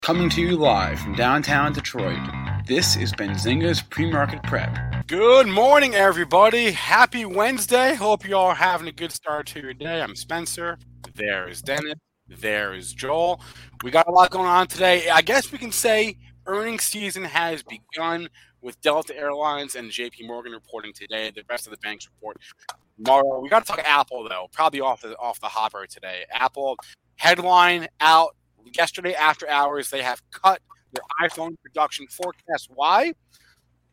Coming to you live from downtown Detroit, this is Benzinga's Pre Market Prep. Good morning, everybody. Happy Wednesday. Hope you all are having a good start to your day. I'm Spencer. There is Dennis. There is Joel. We got a lot going on today. I guess we can say earnings season has begun with Delta Airlines and JP Morgan reporting today. The rest of the banks report tomorrow. We got to talk Apple though, probably off the off the hopper today. Apple headline out yesterday after hours. They have cut their iPhone production forecast. Why?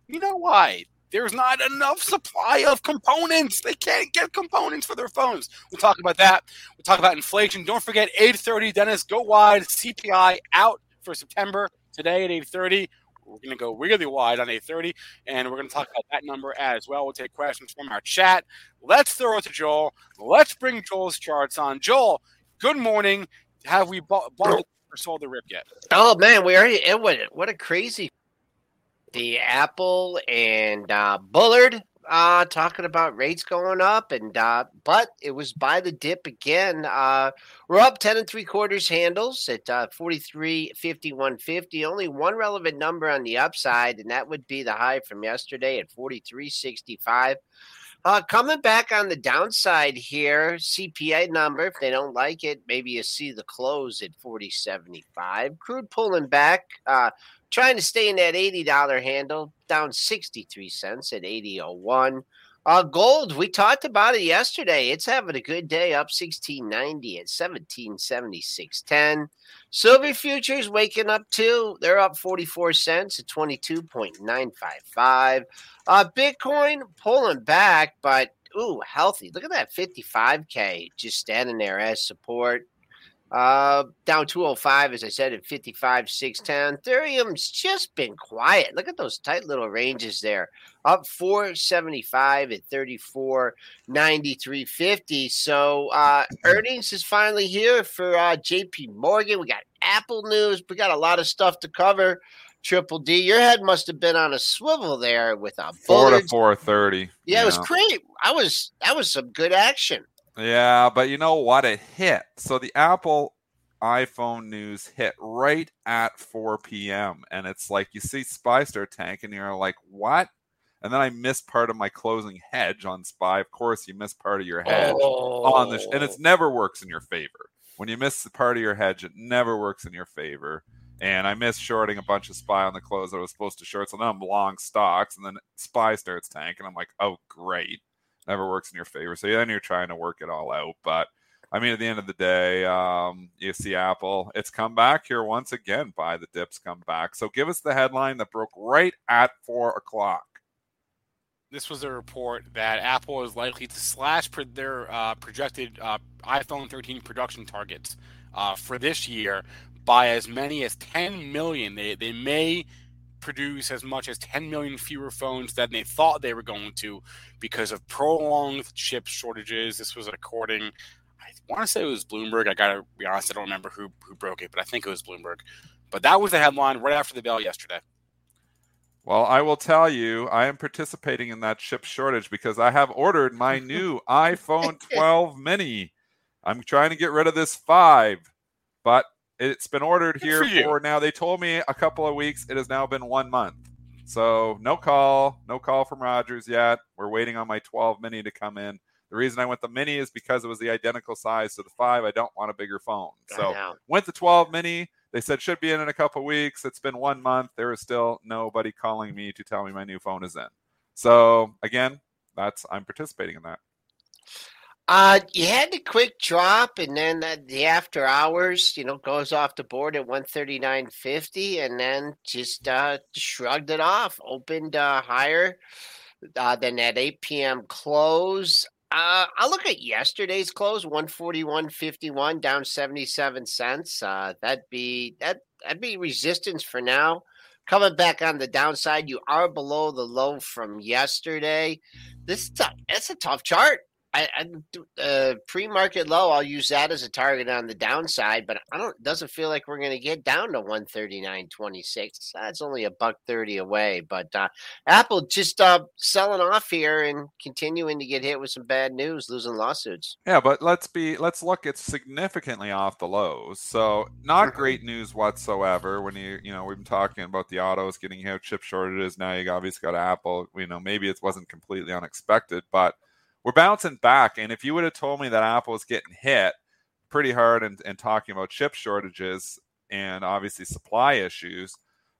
You know why? There's not enough supply of components. They can't get components for their phones. We'll talk about that. We'll talk about inflation. Don't forget 8:30. Dennis, go wide. CPI out for September today at 8:30. We're going to go really wide on 8:30, and we're going to talk about that number as well. We'll take questions from our chat. Let's throw it to Joel. Let's bring Joel's charts on. Joel, good morning. Have we bought, bought or sold the rip yet? Oh man, we already in with it. What a crazy the Apple and uh, Bullard uh, talking about rates going up, and uh, but it was by the dip again. Uh, we're up ten and three quarters handles at uh, 43, 51, 50. Only one relevant number on the upside, and that would be the high from yesterday at 43, 65. Uh, coming back on the downside here, CPI number, if they don't like it, maybe you see the close at 40.75. Crude pulling back, uh, trying to stay in that $80 handle, down 63 cents at 80.01. Uh, gold, we talked about it yesterday. It's having a good day, up 1690 at 1776.10. Silver futures waking up too. They're up 44 cents at 22.955. Uh, Bitcoin pulling back, but ooh, healthy. Look at that 55K just standing there as support. Uh, down 205, as I said, at 55, 610. Ethereum's just been quiet. Look at those tight little ranges there. Up 475 at 34, 93, 50. So uh, earnings is finally here for uh, JP Morgan. We got Apple news. We got a lot of stuff to cover. Triple D, your head must have been on a swivel there with a four to four thirty. Yeah, it was great. I was that was some good action. Yeah, but you know what? It hit. So the Apple iPhone news hit right at 4 p.m. And it's like you see SPY Star tank and you're like, what? And then I missed part of my closing hedge on SPY. Of course, you miss part of your hedge oh. on the, sh- and it oh. never works in your favor. When you miss the part of your hedge, it never works in your favor. And I missed shorting a bunch of SPY on the close I was supposed to short. So then I'm long stocks, and then SPY starts tanking. And I'm like, oh, great. Never works in your favor. So then you're trying to work it all out. But I mean, at the end of the day, um, you see Apple. It's come back here once again. By the dips come back. So give us the headline that broke right at four o'clock. This was a report that Apple is likely to slash their uh, projected uh, iPhone 13 production targets uh, for this year by as many as 10 million. They, they may produce as much as 10 million fewer phones than they thought they were going to because of prolonged chip shortages. This was according, I want to say it was Bloomberg. I got to be honest, I don't remember who, who broke it, but I think it was Bloomberg. But that was the headline right after the bell yesterday. Well, I will tell you, I am participating in that chip shortage because I have ordered my new iPhone 12 mini. I'm trying to get rid of this 5, but it's been ordered here for, for, now. They told me a couple of weeks. It has now been one month. So no call, no call from Rogers yet. We're waiting on my 12 mini to come in. The reason I went the mini is because it was the identical size to the five. I don't want a bigger phone. So went the 12 mini. They said should be in in a couple of weeks. It's been one month. There is still nobody calling me to tell me my new phone is in. So again, that's I'm participating in that. Uh, you had the quick drop, and then the, the after hours, you know, goes off the board at one thirty nine fifty, and then just uh, shrugged it off. Opened uh, higher uh, than that eight p.m. close. Uh, I look at yesterday's close, one forty one fifty one, down seventy seven cents. Uh, that'd be that that'd be resistance for now. Coming back on the downside, you are below the low from yesterday. This is tough. It's a tough chart. I, I uh, pre-market low. I'll use that as a target on the downside, but I don't. Doesn't feel like we're going to get down to one thirty nine twenty six. That's only a buck thirty away. But uh, Apple just uh, selling off here and continuing to get hit with some bad news, losing lawsuits. Yeah, but let's be let's look. It's significantly off the lows, so not Mm-hmm. great news whatsoever. When you you know we've been talking about the autos getting hit, chip shortages. Now you obviously got Apple. You know maybe it wasn't completely unexpected, but we're bouncing back. And if you would have told me that Apple was getting hit pretty hard and, and talking about chip shortages and obviously supply issues,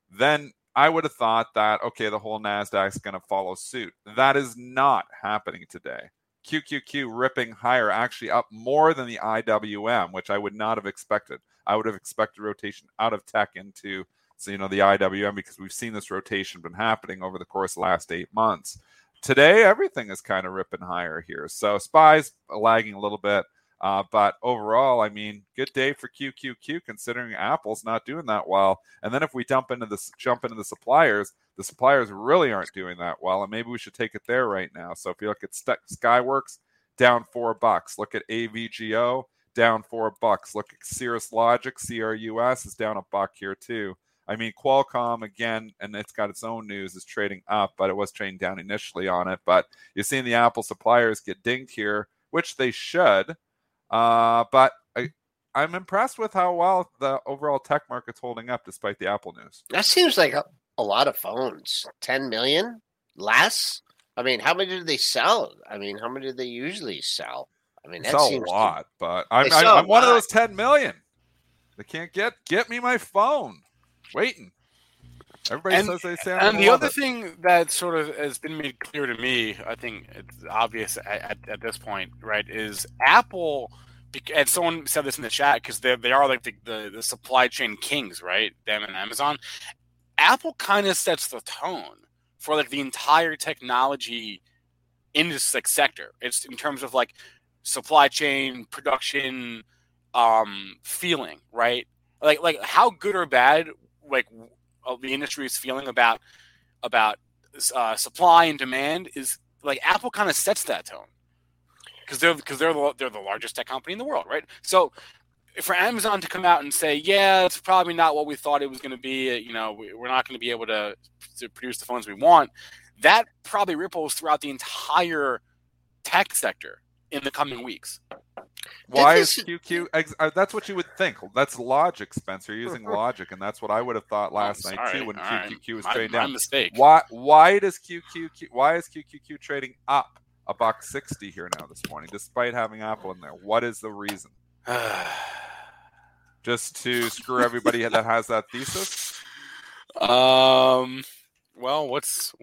then I would have thought that, okay, the whole NASDAQ is going to follow suit. That is not happening today. QQQ ripping higher, actually up more than the IWM, which I would not have expected. I would have expected rotation out of tech into, so, you know, the IWM because we've seen this rotation been happening over the course of the last eight months today everything is kind of ripping higher here. So spies lagging a little bit uh, but overall i mean good day for qqq considering apple's not doing that well. And then if we dump into this jump into the suppliers the suppliers really aren't doing that well and maybe we should take it there right now. So if you look at skyworks down four bucks. Look at avgo down four bucks. Look at cirrus logic crus is down a buck here too I mean, Qualcomm again, and it's got its own news, is trading up, but it was trading down initially on it. But you're seeing the Apple suppliers get dinged here, which they should. Uh, but I, I'm impressed with how well the overall tech market's holding up despite the Apple news. That seems like a, a lot of phones. Ten million less. I mean, how many do they sell? I mean, how many do they usually sell? I mean, that's a seems to- lot, but I'm, I'm, sell one of those 10 million. They can't get get me my phone. Waiting. Everybody And- says they say And the other thing that sort of has been made clear to me, I think it's obvious at, at, at this point, right, is Apple. And someone said this in the chat because they they are like the, the, the supply chain kings, right? Them and Amazon. Apple kind of sets the tone for like the entire technology industry like, sector. It's in terms of like supply chain production, um, feeling, right? Like like how good or bad like the industry is feeling about about uh, supply and demand is like Apple kind of sets that tone because they're because they're the, they're the largest tech company in the world, right? So for Amazon to come out and say, yeah, it's probably not what we thought it was going to be, uh, you know, we, we're not going to be able to to produce the phones we want, that probably ripples throughout the entire tech sector in the coming weeks. Why is is- QQ? Ex- uh, that's what you would think. That's logic, Spencer. You're using logic, and that's what I would have thought last Oh, night too when All right. QQQ was My- trading my down. mistake. Why? Why does QQQ? Why is QQQ trading up a buck sixty here now this morning, despite having Apple in there? What is the reason? Just to screw everybody that has that thesis? um. Well, what's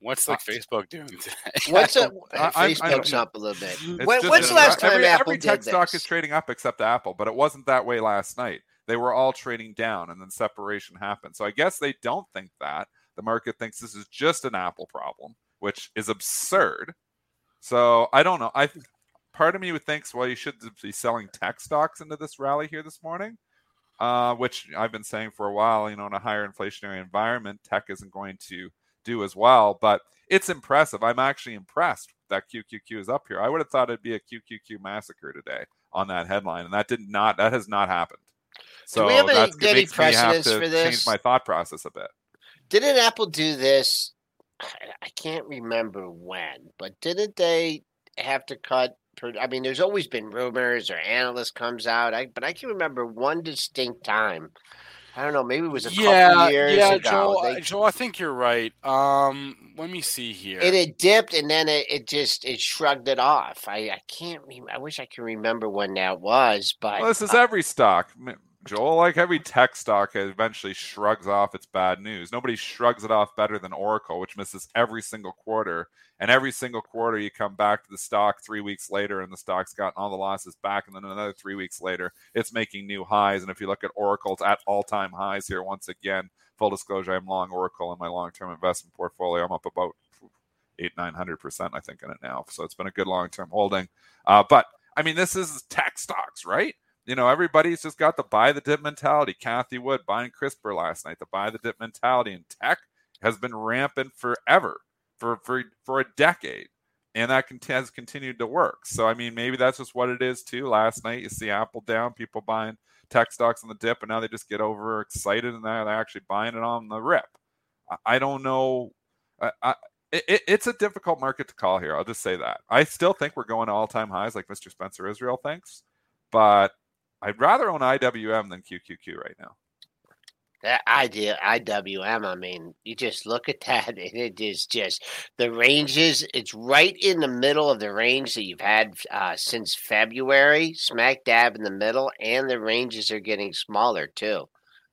what's like Uh, Facebook doing today? What's up? I- Facebook's I'm- up a little bit. It's When, just when's the last time every, Apple every did tech this? stock is trading up except Apple, but it wasn't that way last night. They were all trading down, and then separation happened. So I guess they don't think that. The market thinks this is just an Apple problem, which is absurd. So I don't know. I part of me thinks, well, you should be selling tech stocks into this rally here this morning, uh, which I've been saying for a while. You know, in a higher inflationary environment, tech isn't going to do as well. But it's impressive. I'm actually impressed that QQQ is up here. I would have thought it'd be a QQQ massacre today on that headline, and that did not. That has not happened. So we have any- that's any me have to for change my thought process a bit. Didn't Apple do this? I- can't remember when, but didn't they have to cut? I mean, there's always been rumors or analyst comes out, I, but I can remember one distinct time. I don't know, maybe it was a couple years yeah, ago. Joel. they- uh, Joel, I think you're right. Um, let me see here. it had dipped and then it, it just it shrugged it off. I, I can't. Rem- I wish I could remember when that was, but Well, this is uh, every stock. Joel, like every tech stock eventually shrugs off its bad news. Nobody shrugs it off better than Oracle, which misses every single quarter. And every single quarter, you come back to the stock three weeks later, and the stock's gotten all the losses back. And then another three weeks later, it's making new highs. And if you look at Oracle, it's at all time highs here once again. Full disclosure, I'm long Oracle in my long term investment portfolio. I'm up about eight, 900%, I think, in it now. So it's been a good long term holding. Uh, but I mean, this is tech stocks, right? You know, everybody's just got the buy the dip mentality. Cathie Wood buying CRISPR last night, the buy the dip mentality, in tech has been rampant forever, for for for a decade, and that has continued to work. So I mean, maybe that's just what it is too. Last night you see Apple down, people buying tech stocks on the dip, and now they just get over excited and they're actually buying it on the rip. I, I don't know. I, I, it, it's a difficult market to call here. I'll just say that. I still think we're going to all time highs, like Mr. Spencer Israel thinks, but I'd rather own IWM than QQQ right now. That idea, IWM, I mean, you just look at that and it is just the ranges. It's right in the middle of the range that you've had uh, since February, smack dab in the middle, and the ranges are getting smaller too.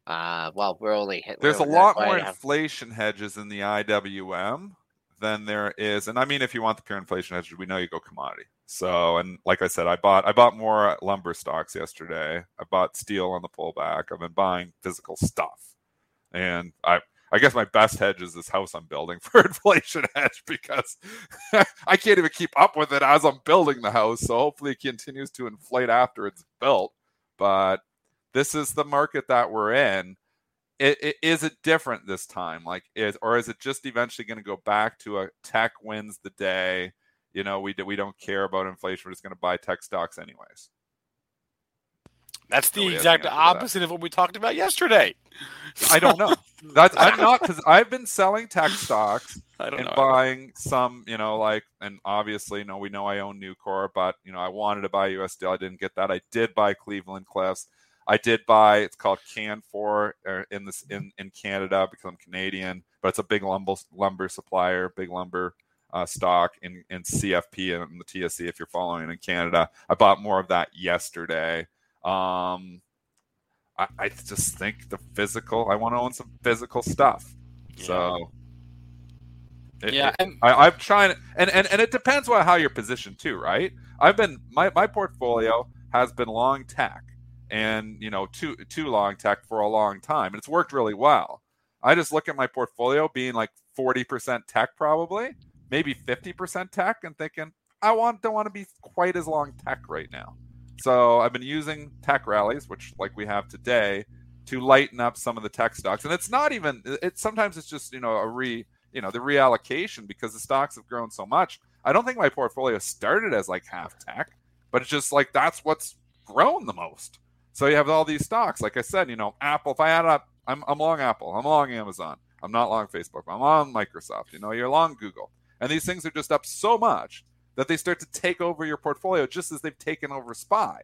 Uh, well, we're only there's we're a lot more inflation hedges in the IWM than there is, and I mean, if you want the pure inflation hedges, we know you go commodity. So, and like I said, I bought I bought more lumber stocks yesterday. I bought steel on the pullback. I've been buying physical stuff, and I I guess my best hedge is this house I'm building for inflation hedge because I can't even keep up with it as I'm building the house. So hopefully it continues to inflate after it's built. But this is the market that we're in. It, it, is it different this time? Like is or is it just eventually going to go back to a tech wins the day? You know, we we don't care about inflation. We're just going to buy tech stocks anyways. That's the exact opposite of what we talked about yesterday. I don't know. That's I'm not because I've been selling tech stocks and know. buying some, you know, like and obviously, you know, we know I own Nucor, but you know, I wanted to buy US Steel. I didn't get that. I did buy Cleveland Cliffs. I did buy it's called Canfor uh, in this in in Canada because I'm Canadian, but it's a big lumber lumber supplier, big lumber uh, stock in, in CFP and the TSC if you're following in Canada. I bought more of that yesterday. Um, I, I just think the physical, I want to own some physical stuff. Yeah. So. It, yeah, I, I'm trying, and, and and it depends on how you're positioned too, right? I've been my my portfolio has been long tech, and you know too too long tech for a long time, and it's worked really well. I just look at my portfolio being like 40% tech probably, maybe 50% tech and thinking, I want don't want to be quite as long tech right now. So I've been using tech rallies, which like we have today, to lighten up some of the tech stocks. And it's not even it's sometimes it's just, you know, a re you know, the reallocation because the stocks have grown so much. I don't think my portfolio started as like half tech, but it's just like that's what's grown the most. So you have all these stocks. Like I said, you know, Apple, if I add up, I'm, I'm long Apple, I'm long Amazon, I'm not long Facebook, I'm on Microsoft, you know, you're long Google. And these things are just up so much that they start to take over your portfolio just as they've taken over SPY.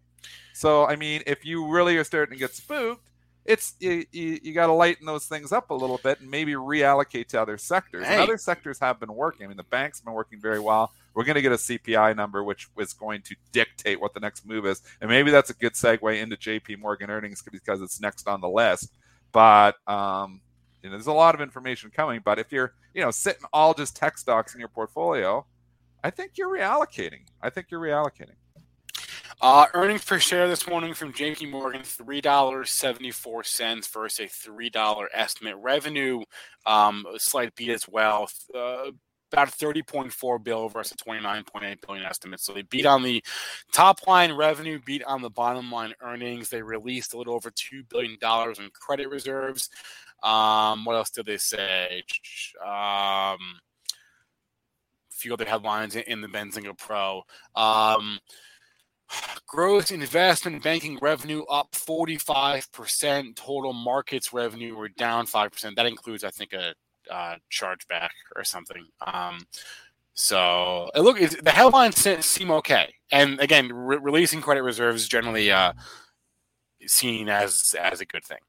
So, I mean, if you really are starting to get spooked, it's you, you, you got to lighten those things up a little bit and maybe reallocate to other sectors. Hey. And other sectors have been working. I mean, the banks have been working very well. We're going to get a CPI number, which is going to dictate what the next move is. And maybe that's a good segue into JP Morgan earnings because it's next on the list. But um, you know, there's a lot of information coming, but if you're, you know, sitting all just tech stocks in your portfolio, I think you're reallocating. I think you're reallocating. Uh, earnings per share this morning from JP Morgan, three dollars seventy four cents versus a three dollar estimate. Revenue, um, slight beat as well. Uh, about 30.4 bill versus 29.8 billion estimate. So they beat on the top line revenue, beat on the bottom line earnings. They released a little over two billion dollars in credit reserves. Um, what else did they say? Um, few other headlines in the Benzinga Pro. Um, gross investment banking revenue up 45%. Total markets revenue were down 5%. That includes, I think, a uh, chargeback or something. Um, so look, the headlines seem okay. And again, re- releasing credit reserves generally uh, seen as as a good thing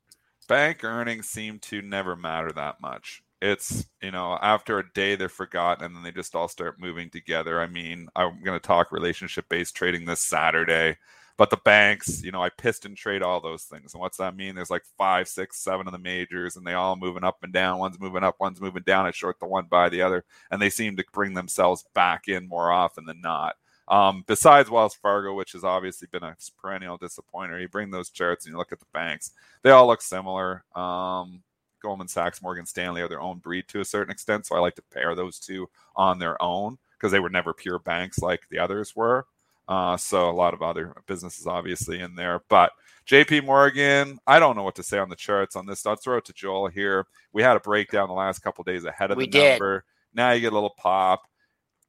bank earnings seem to never matter that much. It's, you know, after a day they're forgotten and then they just all start moving together. I mean, I'm going to talk relationship based trading this Saturday. But the banks, you know, I piston trade all those things. And what's that mean? There's like five, six, seven of the majors, and they all moving up and down. One's moving up, one's moving down. I short the one by the other, and they seem to bring themselves back in more often than not. Um, besides Wells Fargo, which has obviously been a perennial disappointer, you bring those charts and you look at the banks; they all look similar. Um, Goldman Sachs, Morgan Stanley are their own breed to a certain extent, so I like to pair those two on their own because they were never pure banks like the others were. Uh, so a lot of other businesses obviously in there, but JP Morgan, I don't know what to say on the charts on this. I'll throw it to Joel here. We had a breakdown the last couple days ahead of We the did. number. Now you get a little pop.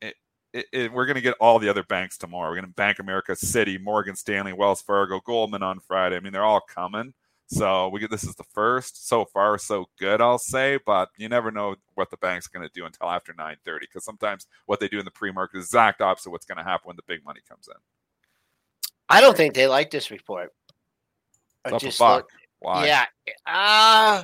It, it, it- we're going to get all the other banks tomorrow. We're going to Bank America, Citi, Morgan Stanley, Wells Fargo, Goldman on Friday. I mean, they're all coming. So we get this is the first. So far, so good, I'll say. But you never know what the bank's going to do until after 9:30, because sometimes what they do in the pre-market is the exact opposite of what's going to happen when the big money comes in. I don't think they like this report. Up just look- Why? Yeah. Uh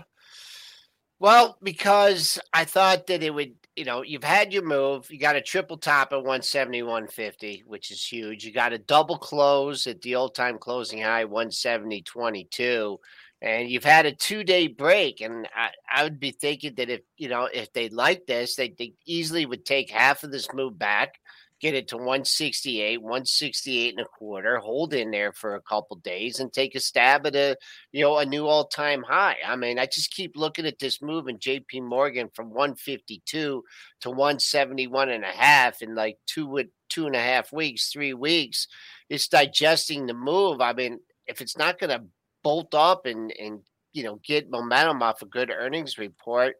well, because I thought that it would, you know, you've had your move. You got a triple top at 171.50, which is huge. You got a double close at the old time closing high, 170.22. And you've had a two day break. And I, I would be thinking that if, you know, if they like this, they, they easily would take half of this move back, get it to 168, 168 and a quarter, hold in there for a couple days and take a stab at a you know, a new all time high. I mean, I just keep looking at this move in JP Morgan from 152 to 171 and a half in like two two and a half weeks, three weeks. It's digesting the move. I mean, if it's not going to bolt up and, and, you know, get momentum off a good earnings report,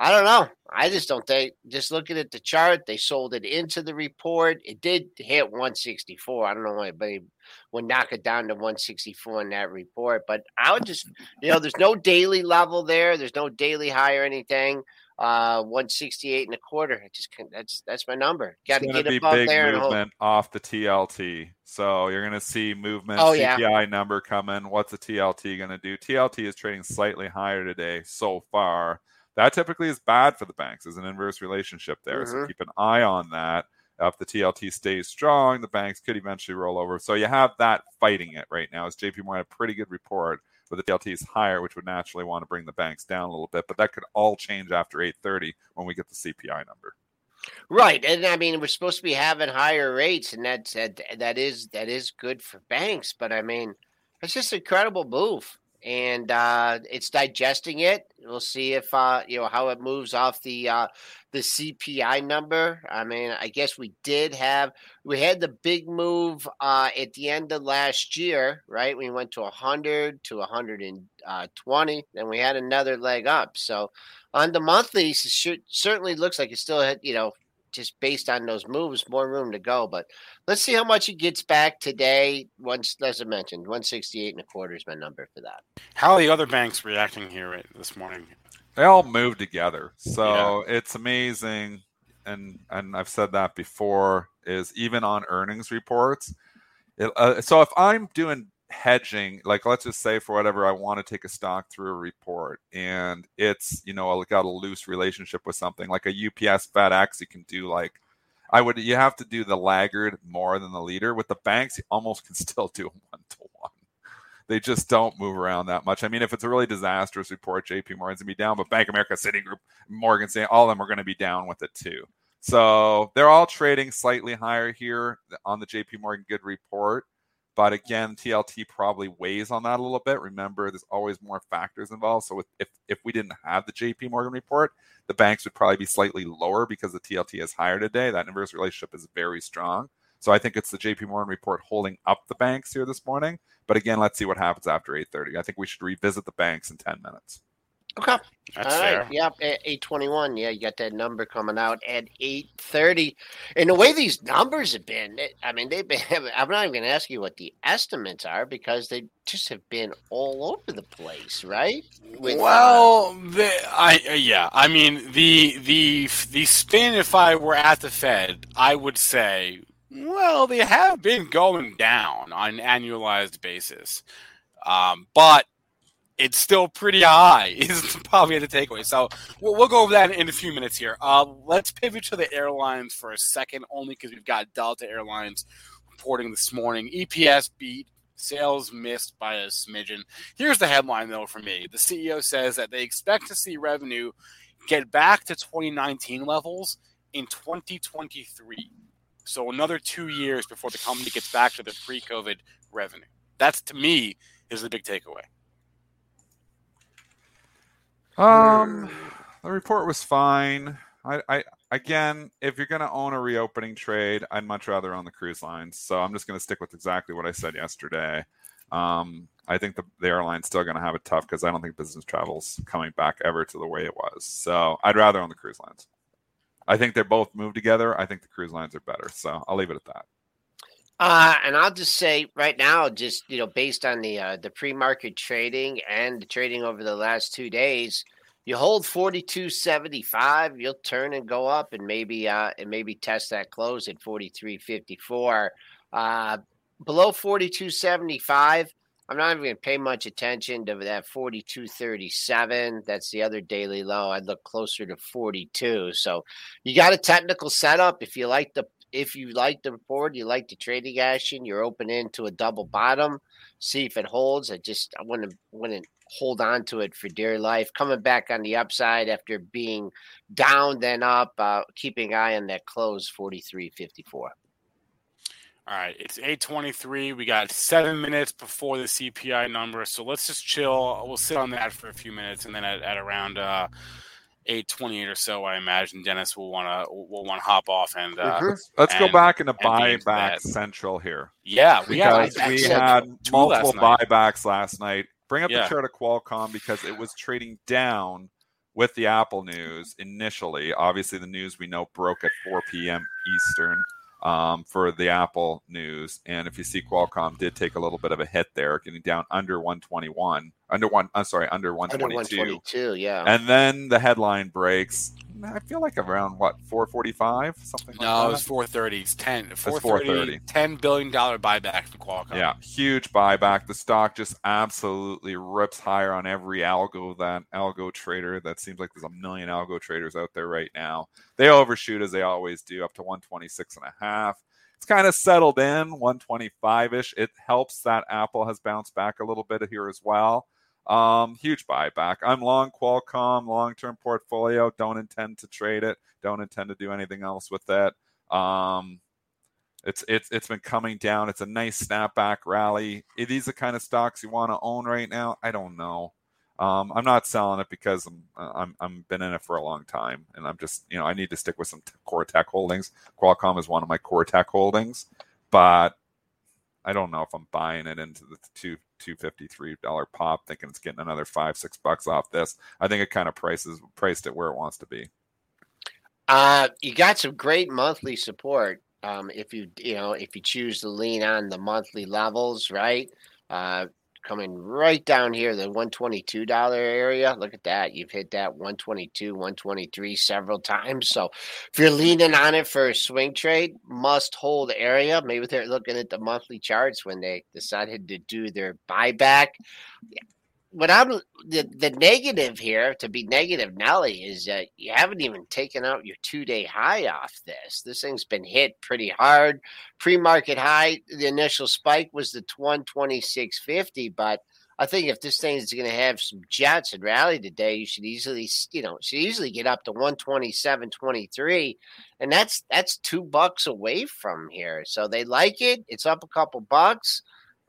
I don't know. I just don't think. Just looking at the chart, they sold it into the report. It did hit 164. I don't know why anybody would knock it down to 164 in that report, but I would just, you know, there's no daily level there. There's no daily high or anything. Uh, 168 and a quarter. I just can't, that's that's my number. Got to get above big there movement off the TLT. So you're going to see movement, Oh, yeah. CPI number coming. What's the TLT going to do? TLT is trading slightly higher today so far. That typically is bad for the banks. There's an inverse relationship there. So Mhm. keep an eye on that. If the TLT stays strong, the banks could eventually roll over. So you have that fighting it right now. As JP Morgan had a pretty good report, but the TLT is higher, which would naturally want to bring the banks down a little bit. But that could all change after 8:30 when we get the CPI number. Right, and I mean we're supposed to be having higher rates, and that's that that is that is good for banks. But I mean, it's just an incredible move, and uh, it's digesting it. We'll see if uh, you know how it moves off the uh, the CPI number. I mean, I guess we did have we had the big move uh, at the end of last year, right? We went to hundred to hundred and uh, we had another leg up. So on the monthlies, it certainly looks like it still had, you know, just based on those moves, more room to go. But let's see how much he gets back today. Once, as I mentioned, 168 and a quarter is my number for that. How are the other banks reacting here right- this morning? they all move together so it's amazing and and i've said that before is even on earnings reports it, uh, so if i'm doing hedging like let's just say for whatever i want to take a stock through a report and it's you know got a loose relationship with something like a ups fedex you can do like i would you have to do the laggard more than the leader with the banks you almost can still do one to one they just don't move around that much. I mean, if it's a really disastrous report, JP Morgan's gonna be down, but Bank America, Citigroup, Morgan Stanley, all of them are gonna be down with it too. So they're all trading slightly higher here on the JP Morgan good report. But again, TLT probably weighs on that a little bit. Remember, there's always more factors involved. So if, if, we didn't have the JP Morgan report, the banks would probably be slightly lower because the TLT is higher today. That inverse relationship is very strong. So I think it's the JP Morgan report holding up the banks here this morning. But again, let's see what happens after 8:30. I think we should revisit the banks in 10 minutes. Okay. That's All fair. right. Yep. At 821. Yeah, you got that number coming out at 830. And the way these numbers have been, I mean, they've been, I'm not even going to ask you what the estimates are because they just have been all over the place, right? With, uh, well, the, I uh, yeah, I mean the the the spin. If I were at the Fed, I would say, well, they have been going down on an annualized basis, um, but it's still pretty high. Is probably the takeaway. So we'll, we'll go over that in a few minutes here. Uh, let's pivot to the airlines for a second, only because we've got Delta Airlines reporting this morning. EPS beat Sales missed by a smidgen. Here's the headline, though, for me. The CEO says that they expect to see revenue get back to 2019 levels in 2023. So another two years before the company gets back to the pre-COVID revenue. That's to me is the big takeaway. Um, the report was fine. I, I again, if you're going to own a reopening trade, I'd much rather own the cruise lines. So I'm just going to stick with exactly what I said yesterday. Um, I think the, the airline's still going to have it tough because I don't think business travel's coming back ever to the way it was. So I'd rather own the cruise lines. I think they're both move together. I think the cruise lines are better. So I'll leave it at that. Uh, and I'll just say right now, just you know, based on the uh, the pre market trading and the trading over the last two days, you hold forty two seventy five, you'll turn and go up, and maybe uh, and maybe test that close at forty three fifty four. Uh, below forty two seventy five, I'm not even going to pay much attention to that 42.37. That's the other daily low. I'd look closer to 42. So you got a technical setup. If you like the if you like the board, you like the trading action, you're open into a double bottom. See if it holds. I just I wouldn't wouldn't hold on to it for dear life. Coming back on the upside after being down then up, uh, keeping eye on that close 43.54. All right, it's 8:23. We got 7 minutes before the CPI number. So let's just chill. We'll sit on that for a few minutes and then at, at around uh 8:28 or so, I imagine Dennis will want to will want to hop off and uh, mm-hmm. let's, let's and, go back into buyback central here. Yeah, we because we had multiple buybacks last night. Bring up Yeah. the chart of Qualcomm because it was trading down with the Apple news initially. Obviously, the news we know broke at 4 p.m. Eastern um, for the Apple news, and if you see Qualcomm did take a little bit of a hit there, getting down under 121, under one. I'm sorry, under 122. Under 122. 122, yeah. And then the headline breaks. I feel like around what 445, something like No, that. it was 430. It's 10. 430, 430. 10 billion dollar buyback from Qualcomm. Yeah, huge buyback. The stock just absolutely rips higher on every algo that algo trader. That seems like there's a million algo traders out there right now. They overshoot as they always do, up to 126 and a half. It's kind of settled in 125ish. It helps that Apple has bounced back a little bit here as well. Um, huge buyback. I'm long Qualcomm, long-term portfolio. Don't intend to trade it. Don't intend to do anything else with it. Um, it's it's it's been coming down. It's a nice snapback rally. Are these the kind of stocks you want to own right now? I don't know. Um, I'm not selling it because I'm I'm I'm been in it for a long time, and I'm just you know I need to stick with some t- core tech holdings. Qualcomm is one of my core tech holdings, but I don't know if I'm buying it into the two two fifty three dollar pop, thinking it's getting another five six bucks off this. I think it kind of prices priced it where it wants to be. Uh, you got some great monthly support. Um, if you you know if you choose to lean on the monthly levels, right? Uh, coming right down here, the one twenty two dollar area. Look at that. You've hit that one twenty two, one twenty three several times. So if you're leaning on it for a swing trade, must hold area. Maybe they're looking at the monthly charts when they decided to do their buyback what I'm the, the negative here to be negative, Nelly, is that you haven't even taken out your two day high off this. This thing's been hit pretty hard. Pre market high, the initial spike was the 126.50, but I think if this thing is going to have some jets and rally today, you should easily, you know, should easily get up to 127.23, and that's that's two bucks away from here. So they like it. It's up a couple bucks.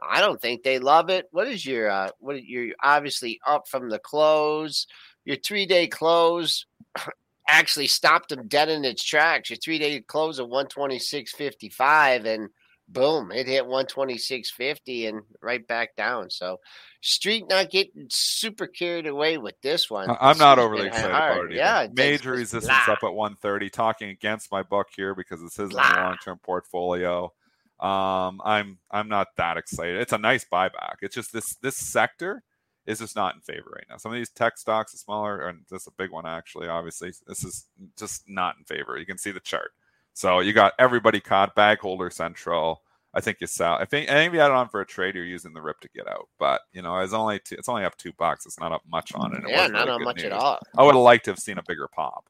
I don't think they love it. What is your uh what you're obviously up from the close. Your three day close actually stopped them dead in its tracks. Your three day close of 126.55 and boom, it hit 126.50 and right back down. So street not getting super carried away with this one. I'm This not overly excited hard. about it. Either. Yeah, major resistance blah. up at 130. Talking against my book here because this isn't a long-term portfolio. Um, I'm I'm not that excited. It's a nice buyback. It's just this this sector is just not in favor right now. Some of these tech stocks, are smaller, and this is a big one actually. Obviously, this is just not in favor. You can see the chart. So you got everybody caught. Bag holder central. I think you sell. I think I think if you had it on for a trade, you're using the rip to get out. But you know, it's only two, it's only up two bucks. It's not up much on it. It Yeah, not really much at all. I would have liked to have seen a bigger pop.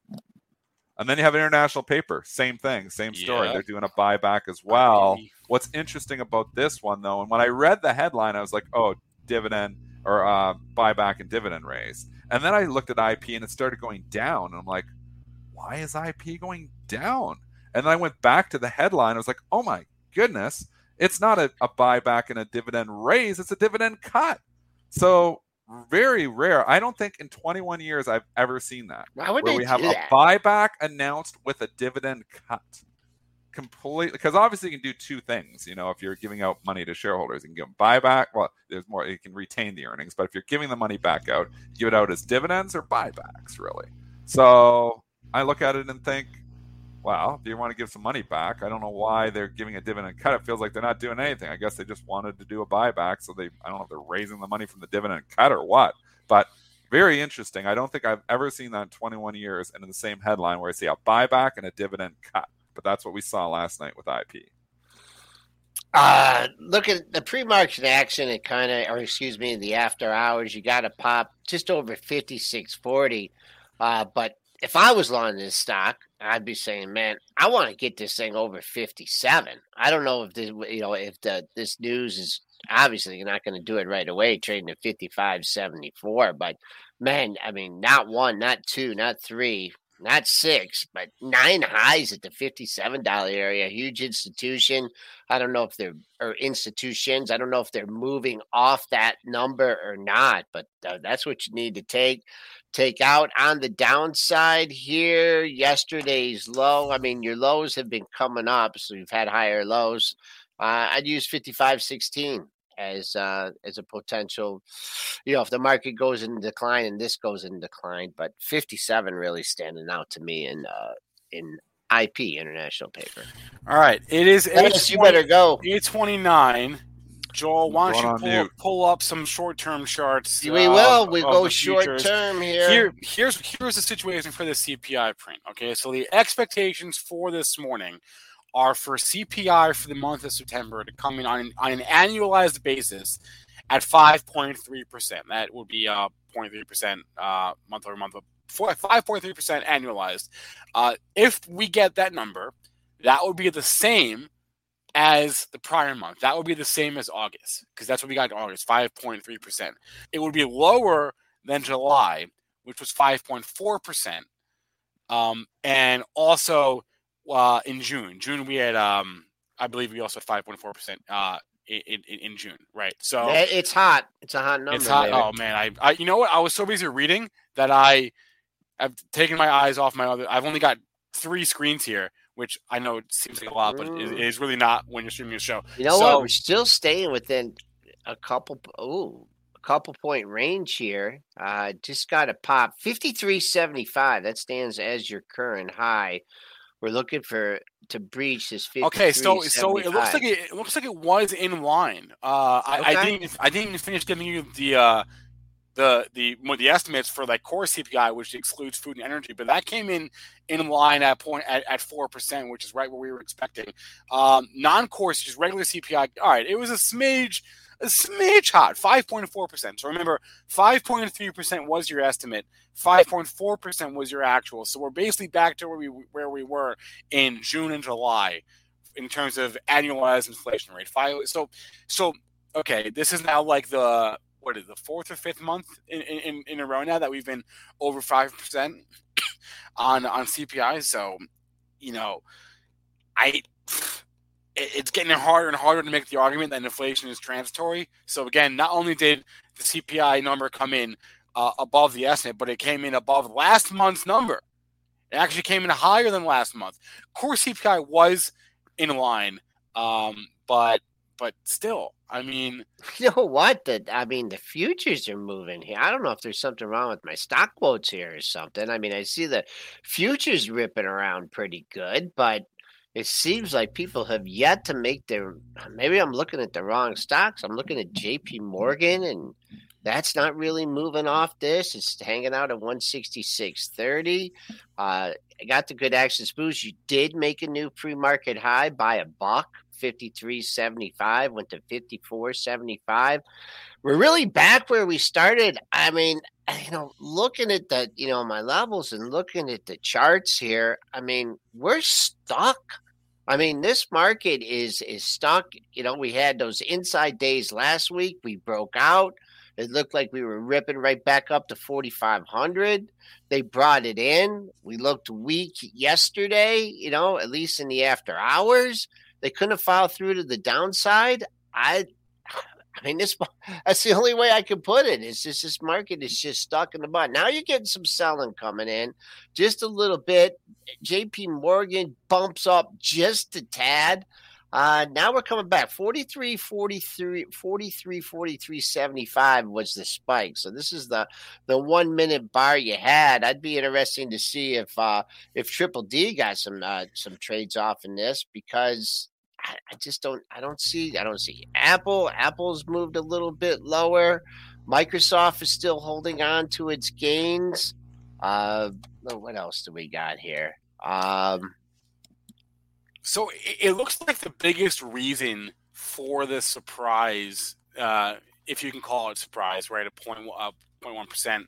And then you have international paper, same thing, same story. Yeah. They're doing a buyback as well. What's interesting about this one, though, and when I read the headline, I was like, oh, dividend or uh, buyback and dividend raise. And then I looked at IP and it started going down. And I'm like, why is IP going down? And then I went back to the headline. I was like, oh my goodness, it's not a, a buyback and a dividend raise, it's a dividend cut. So very rare. I don't think in 21 years I've ever seen that. Why would where we have do a buyback announced with a dividend cut. Completely, because obviously you can do two things. You know, if you're giving out money to shareholders, you can give them buyback. Well, there's more. You can retain the earnings, but if you're giving the money back out, give it out as dividends or buybacks, really. So I look at it and think, wow, if you want to give some money back, I don't know why they're giving a dividend cut. It feels like they're not doing anything. I guess they just wanted to do a buyback, so they I don't know if they're raising the money from the dividend cut or what, but very interesting. I don't think I've ever seen that in 21 years and in the same headline where I see a buyback and a dividend cut. But that's what we saw last night with IP. Uh, look at the pre-market action. It kind of, or excuse me, the after hours. You got to pop just over fifty six forty. Uh, but if I was long this stock, I'd be saying, man, I want to get this thing over fifty seven. I don't know if this, you know, if the this news is obviously you're not going to do it right away, trading at fifty five seventy four. But man, I mean, not one, not two, not three, not six, but nine highs at the fifty-seven dollar area. Huge institution. I don't know if they're or institutions. I don't know if they're moving off that number or not, but uh, that's what you need to take take out on the downside here. Yesterday's low. I mean, your lows have been coming up, so you've had higher lows. Uh, I'd use fifty-five sixteen as uh, as a potential, you know, if the market goes in decline and this goes in decline. But 57 really standing out to me in uh, in IP International Paper. All right, it is. Dennis, you better go. Eight twenty nine. Joel, why don't you pull, pull up some short term charts? We uh, will. We of go short-term here. Here, here's here's the situation for the CPI print. Okay, so the expectations for this morning are for CPI for the month of September to come in on an, on an annualized basis at 5.3 percent. That would be uh 0.3 percent uh month over month, four- 5.3 percent annualized. Uh, if we get that number, that would be the same as the prior month. That would be the same as August because that's what we got in August, 5.3%. It would be lower than July, which was 5.4%. Um, and also uh, in June, June we had, um, I believe we also had 5.4% uh, in, in, in June, right? So It's hot. It's a hot number. it's hot. there. Oh man, I, I, you know what? I was so busy reading that I, I've taken my eyes off my other. I've only got three screens here, which I know it seems like a lot, but Mm. it is really not when you're streaming a show. You know So- what? We're still staying within a couple. Oh, a couple point range here. Uh, just got to pop fifty three seventy five. That stands as your current high. We're looking for to breach this fifty. Okay, so so it looks like it, it looks like it was in line. Uh, I, I didn't I didn't even finish giving you the uh, the the well, the estimates for like core CPI, which excludes food and energy, but that came in in line at point at at four percent, which is right where we were expecting. Um, non-core, just regular CPI. All right, it was a smidge a smidge hot, five point four percent. So remember, five point three percent was your estimate. Five point four percent was your actual. So we're basically back to where we where we were in June and July in terms of annualized inflation rate. So so okay, this is now like the what is it, the fourth or fifth month in, in, in a row now that we've been over five percent on on CPI. So you know, I it's getting harder and harder to make the argument that inflation is transitory. So again, not only did the CPI number come in uh, above the estimate, but it came in above last month's number. It actually came in higher than last month. Core CPI was in line, um, but but still, I mean, You know what? The I mean, the futures are moving here. I don't know if there's something wrong with my stock quotes here or something. I mean, I see the futures ripping around pretty good, but it seems like people have yet to make their. Maybe I'm looking at the wrong stocks. I'm looking at J.P. Morgan, and that's not really moving off this. It's hanging out at 166.30. Uh, I got the good access boost. You did make a new pre-market high by a buck. 53.75 went to 54.75 we're really back where we started i mean you know looking at the you know my levels and looking at the charts here i mean we're stuck I mean, this market is is stuck. You know, we had those inside days last week. We broke out. It looked like we were ripping right back up to 4,500. They brought it in. We looked weak yesterday, you know, at least in the after hours. They couldn't file through to the downside. I I mean, this that's the only way I can put it. It's just this market is just stuck in the mud. Now you're getting some selling coming in, just a little bit. J.P. Morgan bumps up just a tad. Uh, now we're coming back 43, 43, 43, 43, 75 was the spike. So this is the the one minute bar you had. I'd be interesting to see if uh, if Triple D got some uh, some trades off in this because I, I just don't I don't see I don't see Apple. Apple's moved a little bit lower. Microsoft is still holding on to its gains. Uh, what else do we got here? Um, so it, looks like the biggest reason for this surprise, uh, if you can call it surprise, right, a point uh, one percent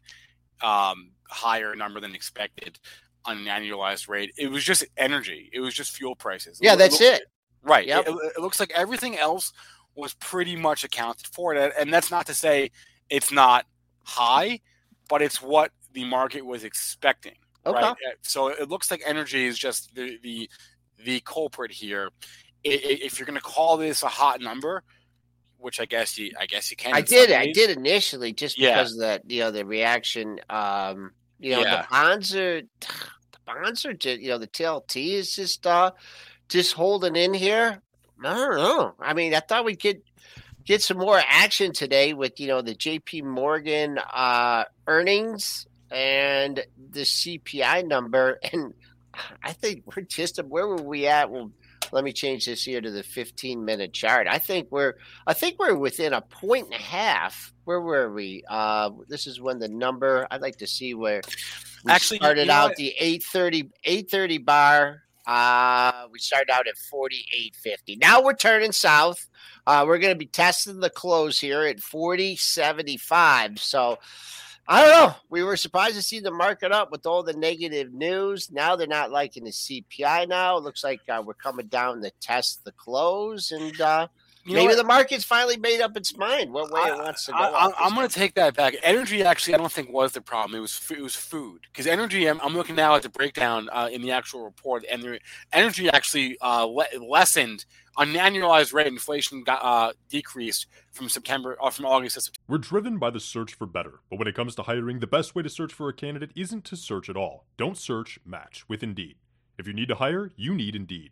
um, higher number than expected on an annualized rate. It was just energy. It was just fuel prices. Yeah, that's it. Right. Yep. It, it, looks like everything else was pretty much accounted for. And that's not to say it's not high, but it's what the market was expecting. Okay. Right. So it looks like energy is just the the, the culprit here. If you're going to call this a hot number, which I guess you I guess you can. I did. I did initially just yeah. because of the you know the reaction. Um, you know yeah. the bonds are the bonds are just you know the TLT is just uh just holding in here. I don't know. I mean, I thought we'd get get some more action today with you know the J.P. Morgan uh, earnings and the CPI number, and I think we're just where were we at? Well, let me change this here to the 15 minute chart. I think we're I think we're within a point and a half. Where were we? Uh, this is when the number. I'd like to see where we Actually, started you know out what? the 830 830 bar uh, we started out at 48.50. Now we're turning south. Uh, we're going to be testing the close here at 40.75. So I don't know. We were surprised to see the market up with all the negative news. Now they're not liking the CPI now. It looks like uh, we're coming down to test the close. And uh, you Maybe the market's finally made up its mind what way I, it wants to go. I, am going to take that back. Energy actually, I don't think was the problem. It was it was food because energy. I'm, I'm, looking now at the breakdown uh, in the actual report, and the energy actually uh, le- lessened on an annualized rate. Inflation got uh, decreased from September uh, from August to September. We're driven by the search for better, but when it comes to hiring, the best way to search for a candidate isn't to search at all. Don't search. Match with Indeed. If you need to hire, you need Indeed.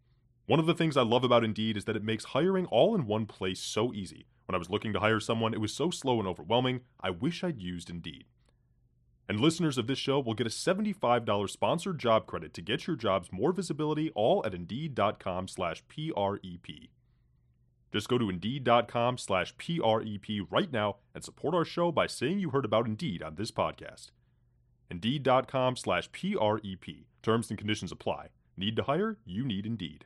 One of the things I love about Indeed is that it makes hiring all in one place so easy. When I was looking to hire someone, it was so slow and overwhelming, I wish I'd used Indeed. And listeners of this show will get a $75 sponsored job credit to get your jobs more visibility all at Indeed.com slash PREP. Just go to Indeed.com slash PREP right now and support our show by saying you heard about Indeed on this podcast. Indeed.com slash PREP. Terms and conditions apply. Need to hire? You need Indeed.